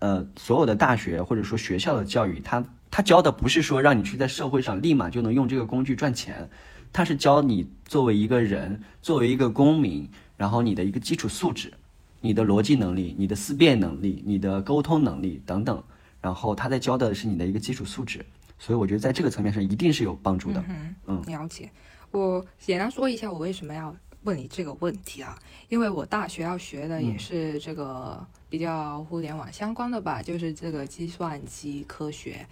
呃，所有的大学或者说学校的教育，他他教的不是说让你去在社会上立马就能用这个工具赚钱，他是教你作为一个人，作为一个公民，然后你的一个基础素质，你的逻辑能力、你的思辨能力、你的沟通能力等等，然后他在教的是你的一个基础素质，所以我觉得在这个层面上一定是有帮助的。嗯，了解。我简单说一下我为什么要问你这个问题啊，因为我大学要学的也是这个。比较互联网相关的吧，就是这个计算机科学。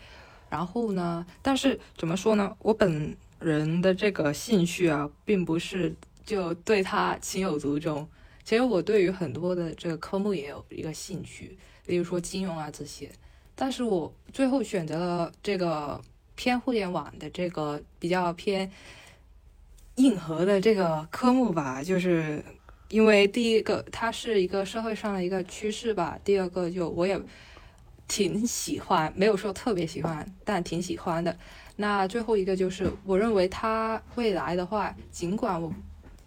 然后呢，但是怎么说呢？我本人的这个兴趣啊，并不是就对它情有独钟。其实我对于很多的这个科目也有一个兴趣，例如说金融啊这些。但是我最后选择了这个偏互联网的这个比较偏硬核的这个科目吧，就是。因为第一个，它是一个社会上的一个趋势吧。第二个，就我也挺喜欢，没有说特别喜欢，但挺喜欢的。那最后一个就是，我认为它未来的话，尽管我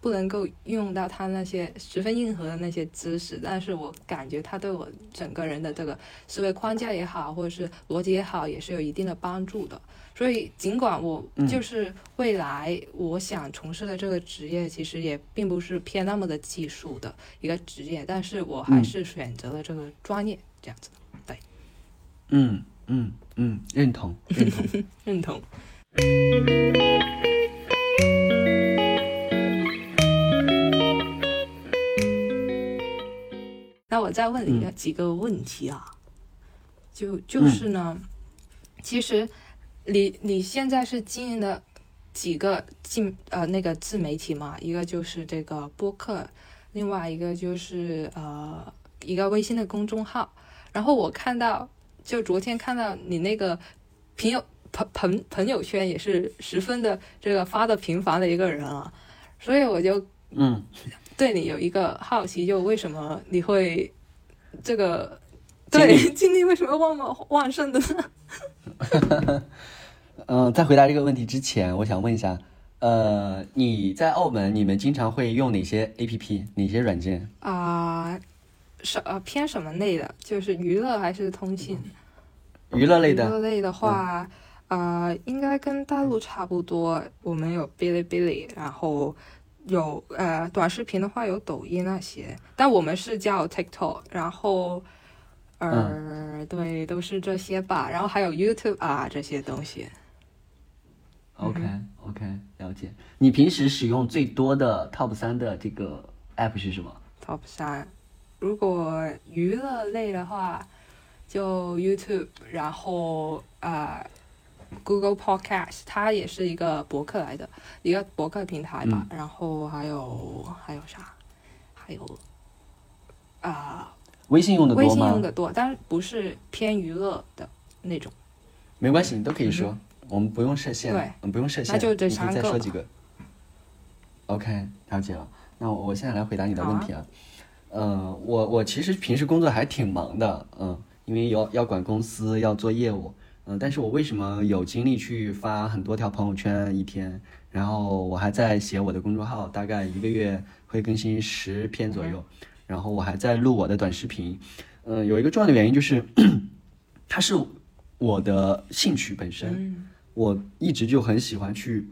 不能够运用到他那些十分硬核的那些知识，但是我感觉他对我整个人的这个思维框架也好，或者是逻辑也好，也是有一定的帮助的。所以，尽管我就是未来我想从事的这个职业，其实也并不是偏那么的技术的一个职业，但是我还是选择了这个专业，这样子。对，嗯嗯嗯，认同认同认同。<laughs> 我再问你几个问题啊，就就是呢，其实。你你现在是经营的几个进呃那个自媒体嘛？一个就是这个播客，另外一个就是呃一个微信的公众号。然后我看到，就昨天看到你那个朋友朋朋朋友圈也是十分的这个发的频繁的一个人啊，所以我就嗯对你有一个好奇，就为什么你会这个对精力为什么旺旺旺盛的呢？嗯，<laughs> 在回答这个问题之前，我想问一下，呃，你在澳门，你们经常会用哪些 A P P，哪些软件啊？什呃偏什么类的？就是娱乐还是通信？娱乐类的。娱乐类的话，呃，应该跟大陆差不多。我们有哔哩哔哩，然后有呃短视频的话有抖音那些，但我们是叫 TikTok，然后呃对，都是这些吧。然后还有 YouTube 啊这些东西。OK OK，了解。你平时使用最多的 Top 三的这个 App 是什么？Top 三，如果娱乐类的话，就 YouTube，然后啊，Google Podcast，它也是一个博客来的，一个博客平台吧。然后还有还有啥？还有啊，微信用的多吗？微信用的多，但是不是偏娱乐的那种。没关系，你都可以说。我们不用设限，嗯，不用设限，你可以再说几个。OK，了解了。那我现在来回答你的问题啊。呃，我我其实平时工作还挺忙的，嗯，因为要要管公司，要做业务，嗯，但是我为什么有精力去发很多条朋友圈一天？然后我还在写我的公众号，大概一个月会更新十篇左右。然后我还在录我的短视频，嗯，有一个重要的原因就是，它是我的兴趣本身。我一直就很喜欢去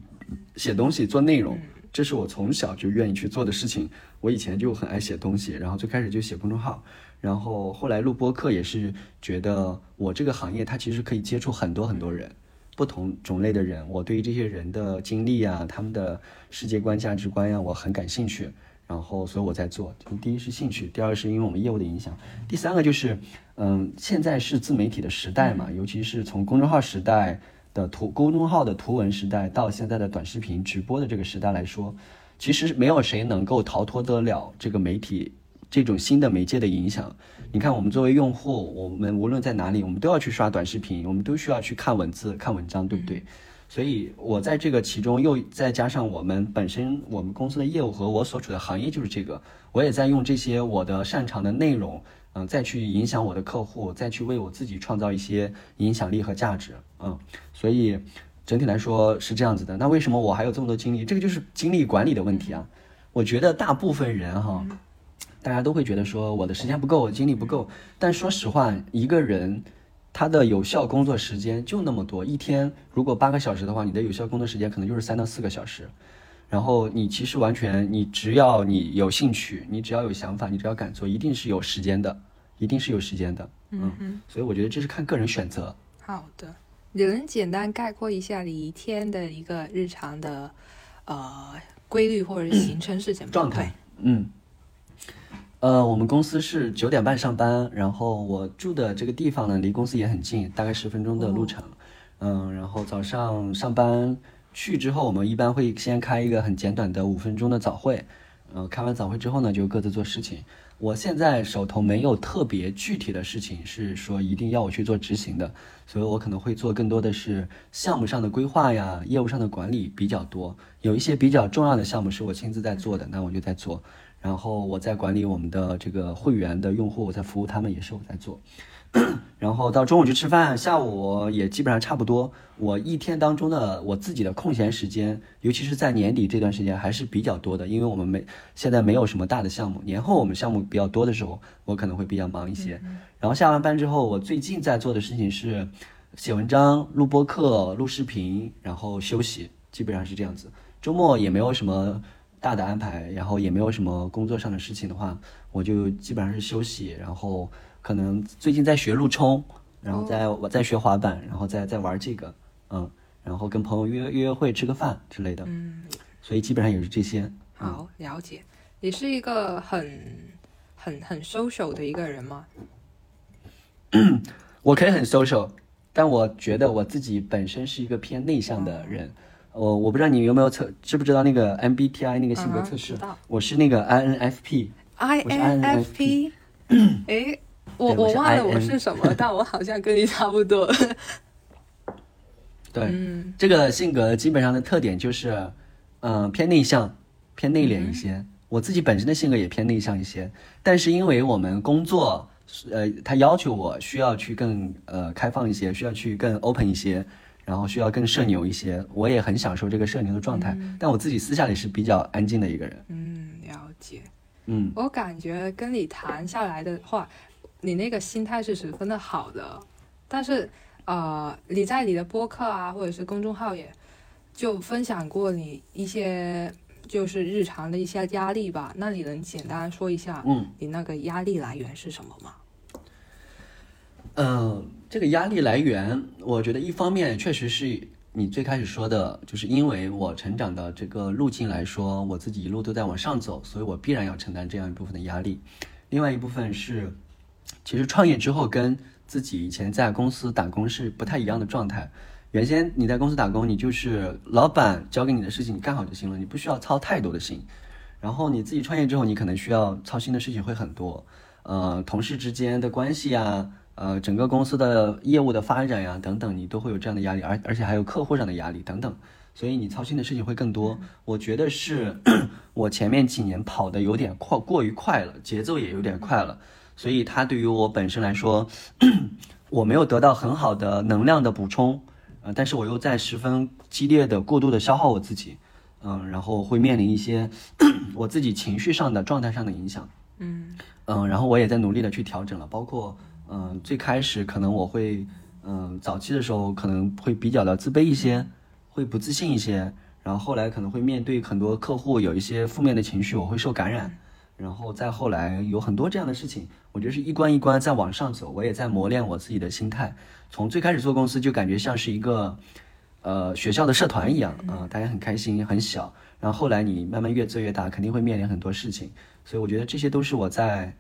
写东西、做内容，这是我从小就愿意去做的事情。我以前就很爱写东西，然后最开始就写公众号，然后后来录播客也是觉得我这个行业它其实可以接触很多很多人，不同种类的人。我对于这些人的经历啊、他们的世界观、价值观呀，我很感兴趣。然后所以我在做，第一是兴趣，第二是因为我们业务的影响，第三个就是，嗯，现在是自媒体的时代嘛，尤其是从公众号时代。的图公众号的图文时代到现在的短视频直播的这个时代来说，其实没有谁能够逃脱得了这个媒体这种新的媒介的影响。你看，我们作为用户，我们无论在哪里，我们都要去刷短视频，我们都需要去看文字、看文章，对不对？所以，我在这个其中又再加上我们本身我们公司的业务和我所处的行业就是这个，我也在用这些我的擅长的内容，嗯，再去影响我的客户，再去为我自己创造一些影响力和价值，嗯，所以整体来说是这样子的。那为什么我还有这么多精力？这个就是精力管理的问题啊。我觉得大部分人哈，大家都会觉得说我的时间不够，精力不够。但说实话，一个人。他的有效工作时间就那么多，一天如果八个小时的话，你的有效工作时间可能就是三到四个小时。然后你其实完全，你只要你有兴趣，你只要有想法，你只要敢做，一定是有时间的，一定是有时间的。嗯嗯。所以我觉得这是看个人选择。好的，你能简单概括一下你一天的一个日常的呃规律或者行程是什么状态？嗯。呃，我们公司是九点半上班，然后我住的这个地方呢，离公司也很近，大概十分钟的路程。嗯，然后早上上班去之后，我们一般会先开一个很简短的五分钟的早会。嗯，开完早会之后呢，就各自做事情。我现在手头没有特别具体的事情是说一定要我去做执行的，所以我可能会做更多的是项目上的规划呀，业务上的管理比较多。有一些比较重要的项目是我亲自在做的，那我就在做。然后我在管理我们的这个会员的用户，我在服务他们，也是我在做。<clears throat> 然后到中午去吃饭，下午也基本上差不多。我一天当中的我自己的空闲时间，尤其是在年底这段时间还是比较多的，因为我们没现在没有什么大的项目。年后我们项目比较多的时候，我可能会比较忙一些。然后下完班之后，我最近在做的事情是写文章、录播课、录视频，然后休息，基本上是这样子。周末也没有什么。大的安排，然后也没有什么工作上的事情的话，我就基本上是休息，然后可能最近在学路冲，然后在我在学滑板，然后在在玩这个，嗯，然后跟朋友约约约会吃个饭之类的，嗯，所以基本上也是这些。好，了解。你是一个很很很 social 的一个人吗？<coughs> 我可以很 social，但我觉得我自己本身是一个偏内向的人。我我不知道你有没有测，知不知道那个 MBTI 那个性格测试？我是那个 INFP。INFP。哎，我我忘了我是什么，但我好像跟你差不多。<laughs> 对，这个性格基本上的特点就是，嗯，偏内向，偏内敛一些。我自己本身的性格也偏内向一些，但是因为我们工作，呃，他要求我需要去更呃开放一些，需要去更 open 一些。然后需要更社牛一些，我也很享受这个社牛的状态，但我自己私下里是比较安静的一个人。嗯，了解。嗯，我感觉跟你谈下来的话，你那个心态是十分的好的。但是，呃，你在你的播客啊，或者是公众号也就分享过你一些就是日常的一些压力吧？那你能简单说一下，嗯，你那个压力来源是什么吗？嗯。嗯这个压力来源，我觉得一方面确实是你最开始说的，就是因为我成长的这个路径来说，我自己一路都在往上走，所以我必然要承担这样一部分的压力。另外一部分是，其实创业之后跟自己以前在公司打工是不太一样的状态。原先你在公司打工，你就是老板交给你的事情你干好就行了，你不需要操太多的心。然后你自己创业之后，你可能需要操心的事情会很多，呃，同事之间的关系啊。呃，整个公司的业务的发展呀，等等，你都会有这样的压力，而而且还有客户上的压力等等，所以你操心的事情会更多。我觉得是 <clears throat> 我前面几年跑的有点快，过于快了，节奏也有点快了，所以它对于我本身来说，<clears throat> 我没有得到很好的能量的补充，呃，但是我又在十分激烈的过度的消耗我自己，嗯，然后会面临一些 <clears throat> 我自己情绪上的状态上的影响，嗯嗯，然后我也在努力的去调整了，包括。嗯，最开始可能我会，嗯，早期的时候可能会比较的自卑一些，会不自信一些，然后后来可能会面对很多客户有一些负面的情绪，我会受感染，然后再后来有很多这样的事情，我觉得是一关一关在往上走，我也在磨练我自己的心态。从最开始做公司就感觉像是一个，呃，学校的社团一样啊，大家很开心很小，然后后来你慢慢越做越大，肯定会面临很多事情，所以我觉得这些都是我在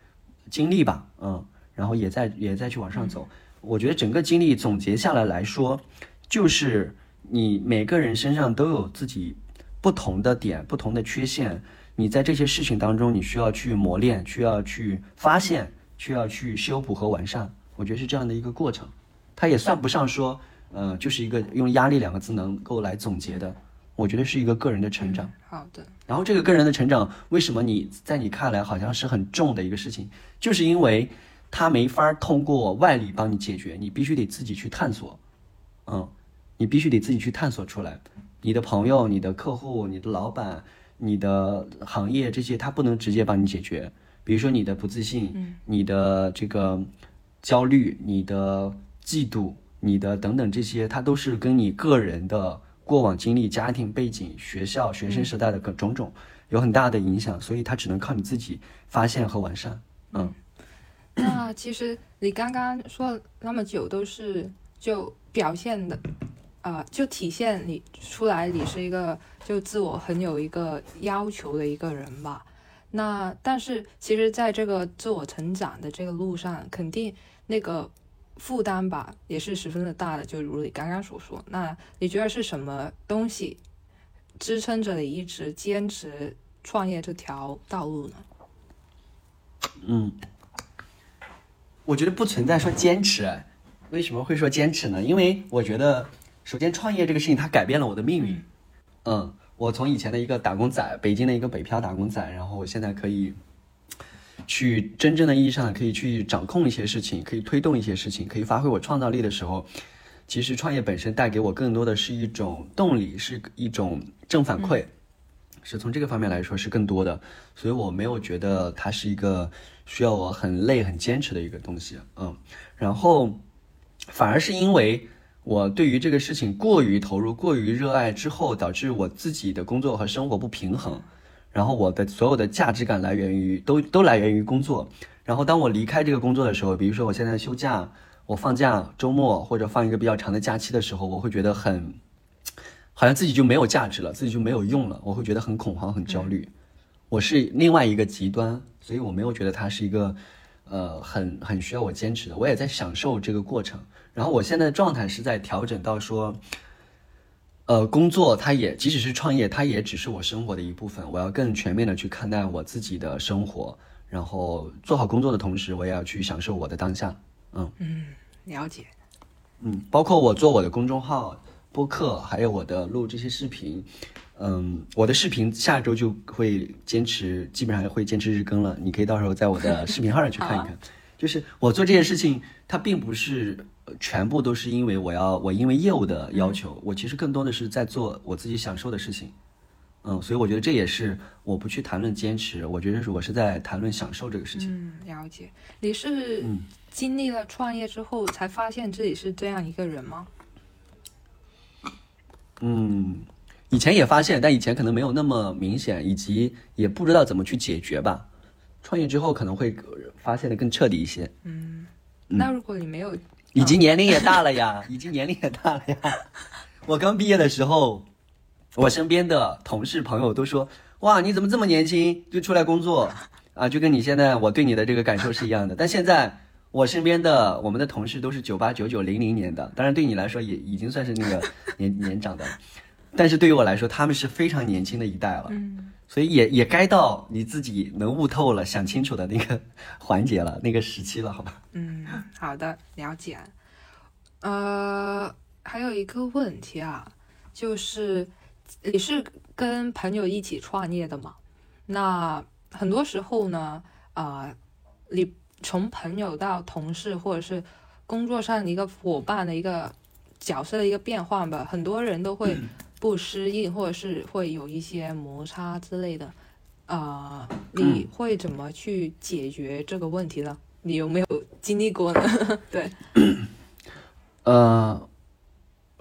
经历吧，嗯。然后也在也在去往上走，我觉得整个经历总结下来来说，就是你每个人身上都有自己不同的点、不同的缺陷，你在这些事情当中，你需要去磨练，需要去发现，需要去修补和完善。我觉得是这样的一个过程，它也算不上说，呃，就是一个用压力两个字能够来总结的。我觉得是一个个人的成长。好的。然后这个个人的成长，为什么你在你看来好像是很重的一个事情？就是因为它没法通过外力帮你解决，你必须得自己去探索。嗯，你必须得自己去探索出来。你的朋友、你的客户、你的老板、你的行业这些，他不能直接帮你解决。比如说你的不自信，你的这个焦虑、你的嫉妒、你的等等这些，它都是跟你个人的。过往经历、家庭背景、学校、学生时代的各种种，有很大的影响，所以它只能靠你自己发现和完善。嗯，那其实你刚刚说那么久，都是就表现的，啊，就体现你出来，你是一个就自我很有一个要求的一个人吧。那但是其实，在这个自我成长的这个路上，肯定那个。负担吧，也是十分的大的，就如你刚刚所说。那你觉得是什么东西支撑着你一直坚持创业这条道路呢？嗯，我觉得不存在说坚持。为什么会说坚持呢？因为我觉得，首先创业这个事情它改变了我的命运。嗯，我从以前的一个打工仔，北京的一个北漂打工仔，然后我现在可以。去真正的意义上可以去掌控一些事情，可以推动一些事情，可以发挥我创造力的时候，其实创业本身带给我更多的是一种动力，是一种正反馈，是从这个方面来说是更多的，所以我没有觉得它是一个需要我很累很坚持的一个东西，嗯，然后反而是因为我对于这个事情过于投入、过于热爱之后，导致我自己的工作和生活不平衡。然后我的所有的价值感来源于都都来源于工作，然后当我离开这个工作的时候，比如说我现在休假，我放假周末或者放一个比较长的假期的时候，我会觉得很，好像自己就没有价值了，自己就没有用了，我会觉得很恐慌很焦虑。我是另外一个极端，所以我没有觉得它是一个，呃，很很需要我坚持的。我也在享受这个过程。然后我现在的状态是在调整到说。呃，工作它也，即使是创业，它也只是我生活的一部分。我要更全面的去看待我自己的生活，然后做好工作的同时，我也要去享受我的当下。嗯嗯，了解。嗯，包括我做我的公众号、播客，还有我的录这些视频。嗯，我的视频下周就会坚持，基本上会坚持日更了。你可以到时候在我的视频号上去看一看。<laughs> 就是我做这件事情，它并不是。全部都是因为我要我因为业务的要求，我其实更多的是在做我自己享受的事情，嗯，所以我觉得这也是我不去谈论坚持，我觉得是我是在谈论享受这个事情。嗯，了解。你是经历了创业之后才发现自己是这样一个人吗？嗯，以前也发现，但以前可能没有那么明显，以及也不知道怎么去解决吧。创业之后可能会发现的更彻底一些。嗯，那如果你没有。以及年龄也大了呀，<laughs> 已经年龄也大了呀。我刚毕业的时候，我身边的同事朋友都说：“哇，你怎么这么年轻就出来工作啊？”就跟你现在我对你的这个感受是一样的。但现在我身边的我们的同事都是九八、九九、零零年的，当然对你来说也已经算是那个 <laughs> 年年长的，但是对于我来说，他们是非常年轻的一代了。嗯。所以也也该到你自己能悟透了、想清楚的那个环节了，那个时期了，好吧？嗯，好的，了解。呃，还有一个问题啊，就是你是跟朋友一起创业的吗？那很多时候呢，啊，你从朋友到同事，或者是工作上的一个伙伴的一个角色的一个变换吧，很多人都会。<clears throat> 不适应，或者是会有一些摩擦之类的，啊，你会怎么去解决这个问题呢？你有没有经历过呢？<laughs> 对，<clears throat> 呃，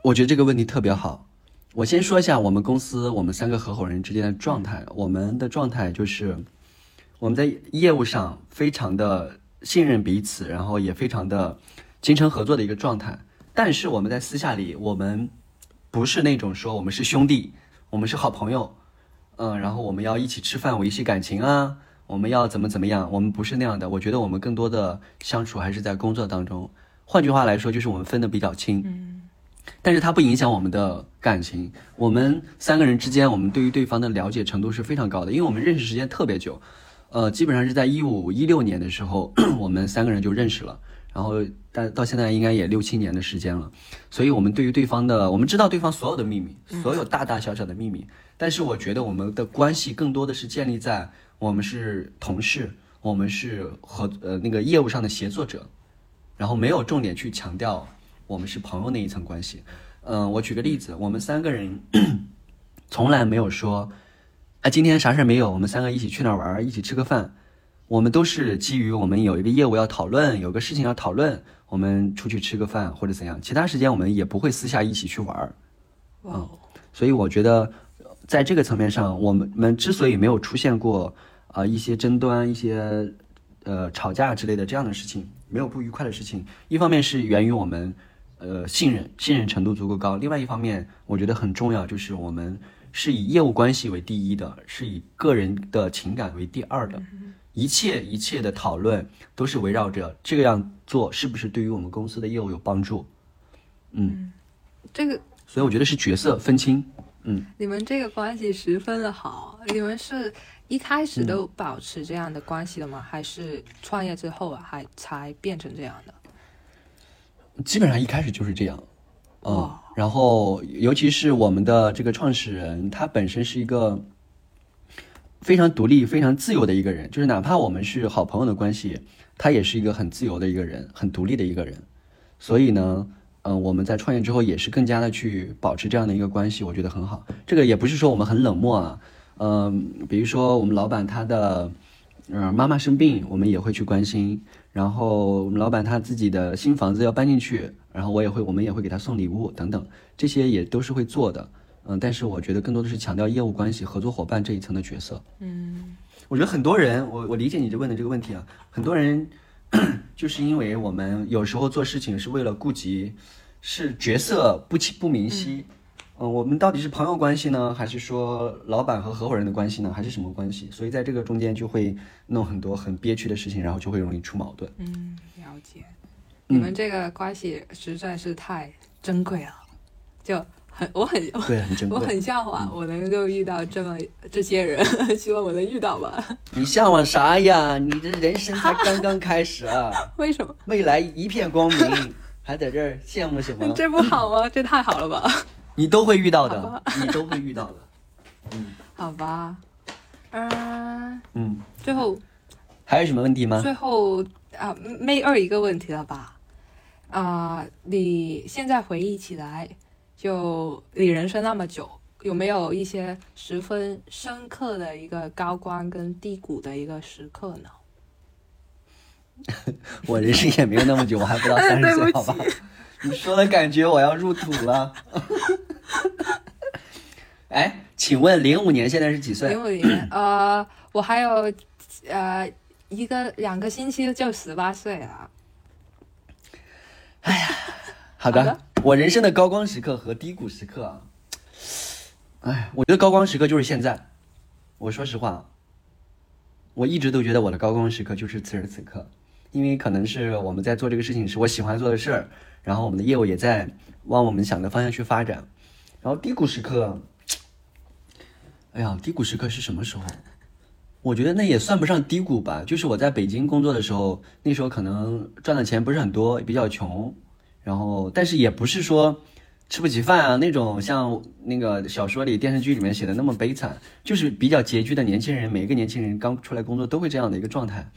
我觉得这个问题特别好。我先说一下我们公司我们三个合伙人之间的状态。我们的状态就是我们在业务上非常的信任彼此，然后也非常的精诚合作的一个状态。但是我们在私下里，我们。不是那种说我们是兄弟，我们是好朋友，嗯，然后我们要一起吃饭维系感情啊，我们要怎么怎么样？我们不是那样的。我觉得我们更多的相处还是在工作当中。换句话来说，就是我们分的比较清，嗯，但是它不影响我们的感。感情。我们三个人之间，我们对于对方的了解程度是非常高的，因为我们认识时间特别久，呃，基本上是在一五一六年的时候，<clears throat> 我们三个人就认识了，然后但到现在应该也六七年的时间了，所以我们对于对方的，我们知道对方所有的秘密，所有大大小小的秘密。但是我觉得我们的关系更多的是建立在我们是同事，我们是合呃那个业务上的协作者，然后没有重点去强调我们是朋友那一层关系。嗯，我举个例子，我们三个人 <clears throat> 从来没有说，哎，今天啥事儿没有，我们三个一起去哪儿玩，一起吃个饭。我们都是基于我们有一个业务要讨论，有个事情要讨论，我们出去吃个饭或者怎样。其他时间我们也不会私下一起去玩儿。嗯，所以我觉得，在这个层面上，我们们之所以没有出现过啊一些争端、一些呃吵架之类的这样的事情，没有不愉快的事情，一方面是源于我们。呃，信任信任程度足够高。另外一方面，我觉得很重要，就是我们是以业务关系为第一的，是以个人的情感为第二的。一切一切的讨论都是围绕着这个样做是不是对于我们公司的业务有帮助。嗯，这个，所以我觉得是角色分清。嗯，你们这个关系十分的好。你们是一开始都保持这样的关系的吗？还是创业之后啊，还才变成这样的？基本上一开始就是这样，嗯，然后尤其是我们的这个创始人，他本身是一个非常独立、非常自由的一个人，就是哪怕我们是好朋友的关系，他也是一个很自由的一个人，很独立的一个人。所以呢，嗯，我们在创业之后也是更加的去保持这样的一个关系，我觉得很好。这个也不是说我们很冷漠啊，嗯，比如说我们老板他的嗯妈妈生病，我们也会去关心。然后我们老板他自己的新房子要搬进去，然后我也会，我们也会给他送礼物等等，这些也都是会做的。嗯，但是我觉得更多的是强调业务关系、合作伙伴这一层的角色。嗯，我觉得很多人，我我理解你这问的这个问题啊，很多人 <clears throat> 就是因为我们有时候做事情是为了顾及，是角色不清不明晰。嗯，我们到底是朋友关系呢，还是说老板和合伙人的关系呢，还是什么关系？所以在这个中间就会弄很多很憋屈的事情，然后就会容易出矛盾。嗯，了解。你们这个关系实在是太珍贵了，就很我很对很珍贵，我很向往我能够遇到这么这些人，<laughs> 希望我能遇到吧。你向往啥呀？你的人生才刚刚开始啊！<laughs> 为什么？未来一片光明，<laughs> 还在这儿羡慕什么？这不好吗？这太好了吧！你都会遇到的，你都会遇到的。嗯，好吧，嗯嗯，最后还有什么问题吗？最后啊，没二一个问题了吧？啊，你现在回忆起来，就你人生那么久，有没有一些十分深刻的一个高光跟低谷的一个时刻呢？<laughs> 我人生也没有那么久，我还不到三十岁，好吧？<laughs> 你说的感觉我要入土了。<laughs> 哎，请问零五年现在是几岁？零五年，呃，我还有呃一个两个星期就十八岁了。<laughs> 哎呀，好的，我人生的高光时刻和低谷时刻啊，哎，我觉得高光时刻就是现在。我说实话，我一直都觉得我的高光时刻就是此时此刻，因为可能是我们在做这个事情是我喜欢做的事儿。然后我们的业务也在往我们想的方向去发展，然后低谷时刻，哎呀，低谷时刻是什么时候？我觉得那也算不上低谷吧，就是我在北京工作的时候，那时候可能赚的钱不是很多，比较穷，然后但是也不是说吃不起饭啊那种，像那个小说里、电视剧里面写的那么悲惨，就是比较拮据的年轻人，每一个年轻人刚出来工作都会这样的一个状态，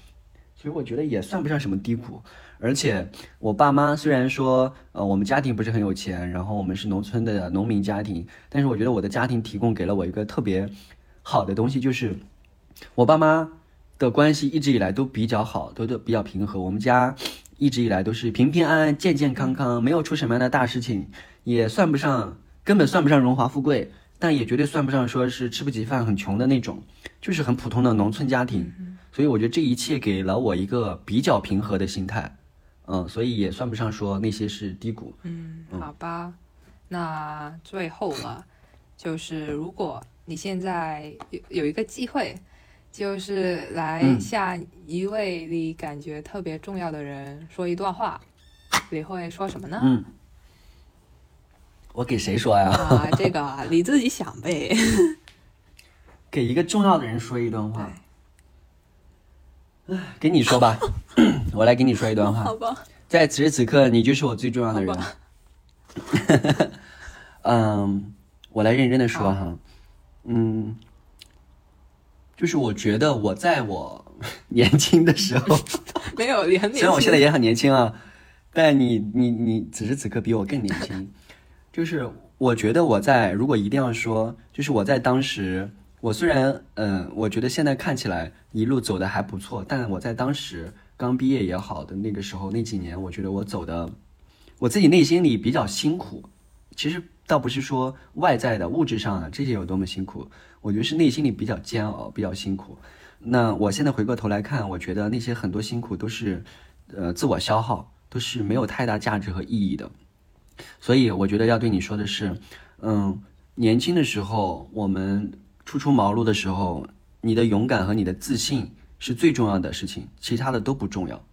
所以我觉得也算不上什么低谷。而且我爸妈虽然说，呃，我们家庭不是很有钱，然后我们是农村的农民家庭，但是我觉得我的家庭提供给了我一个特别好的东西，就是我爸妈的关系一直以来都比较好，都都比较平和。我们家一直以来都是平平安安、健健康康，没有出什么样的大事情，也算不上，根本算不上荣华富贵，但也绝对算不上说是吃不起饭、很穷的那种，就是很普通的农村家庭。所以我觉得这一切给了我一个比较平和的心态。嗯，所以也算不上说那些是低谷。嗯，好吧，那最后了，就是如果你现在有有一个机会，就是来向一位你感觉特别重要的人说一段话，你会说什么呢？嗯，我给谁说呀？啊，这个 <laughs> 你自己想呗。给一个重要的人说一段话。哎，给你说吧，<laughs> 我来给你说一段话。好吧。在此时此刻，你就是我最重要的人。<laughs> 嗯，我来认真的说哈。嗯，就是我觉得我在我 <laughs> 年轻的时候，<laughs> 没有年轻。虽然我现在也很年轻啊，但你你你此时此刻比我更年轻。就是我觉得我在，如果一定要说，就是我在当时。我虽然，嗯，我觉得现在看起来一路走的还不错，但我在当时刚毕业也好的那个时候那几年，我觉得我走的，我自己内心里比较辛苦。其实倒不是说外在的物质上啊这些有多么辛苦，我觉得是内心里比较煎熬，比较辛苦。那我现在回过头来看，我觉得那些很多辛苦都是，呃，自我消耗，都是没有太大价值和意义的。所以我觉得要对你说的是，嗯，年轻的时候我们。初出茅庐的时候，你的勇敢和你的自信是最重要的事情，其他的都不重要。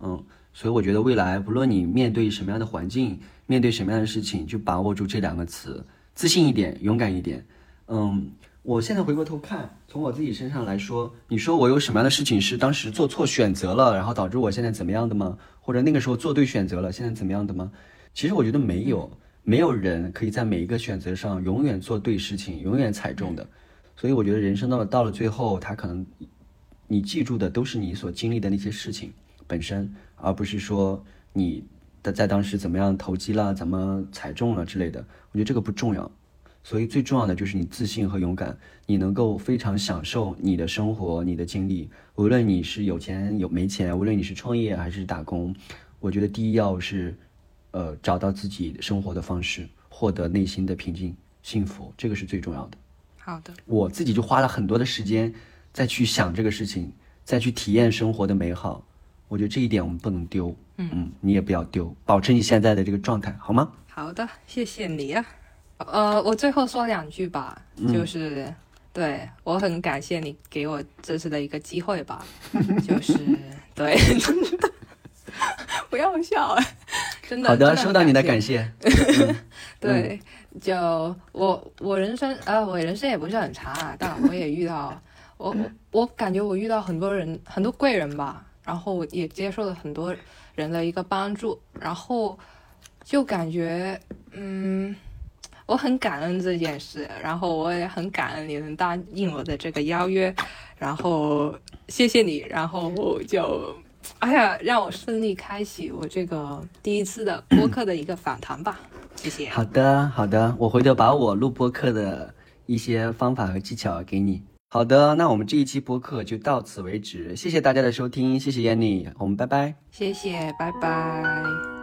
嗯，所以我觉得未来不论你面对什么样的环境，面对什么样的事情，就把握住这两个词：自信一点，勇敢一点。嗯，我现在回过头看，从我自己身上来说，你说我有什么样的事情是当时做错选择了，然后导致我现在怎么样的吗？或者那个时候做对选择了，现在怎么样的吗？其实我觉得没有，没有人可以在每一个选择上永远做对事情，永远踩中的。所以我觉得人生到了到了最后，他可能你记住的都是你所经历的那些事情本身，而不是说你的在当时怎么样投机了，怎么踩中了之类的。我觉得这个不重要。所以最重要的就是你自信和勇敢，你能够非常享受你的生活、你的经历。无论你是有钱有没钱，无论你是创业还是打工，我觉得第一要是呃找到自己生活的方式，获得内心的平静、幸福，这个是最重要的。好的，我自己就花了很多的时间再去想这个事情，再去体验生活的美好。我觉得这一点我们不能丢，嗯嗯，你也不要丢，保持你现在的这个状态，好吗？好的，谢谢你啊。呃，我最后说两句吧，就是对我很感谢你给我这次的一个机会吧，<laughs> 就是 <laughs> 对，不要笑，真的。好的，收到你的感谢。<laughs> 对。就我我人生呃我人生也不是很长啊，但我也遇到我我感觉我遇到很多人很多贵人吧，然后也接受了很多人的一个帮助，然后就感觉嗯我很感恩这件事，然后我也很感恩你能答应我的这个邀约，然后谢谢你，然后就哎呀让我顺利开启我这个第一次的播客的一个访谈吧。谢谢。好的，好的，我回头把我录播课的一些方法和技巧给你。好的，那我们这一期播客就到此为止，谢谢大家的收听，谢谢 Yanny，我们拜拜。谢谢，拜拜。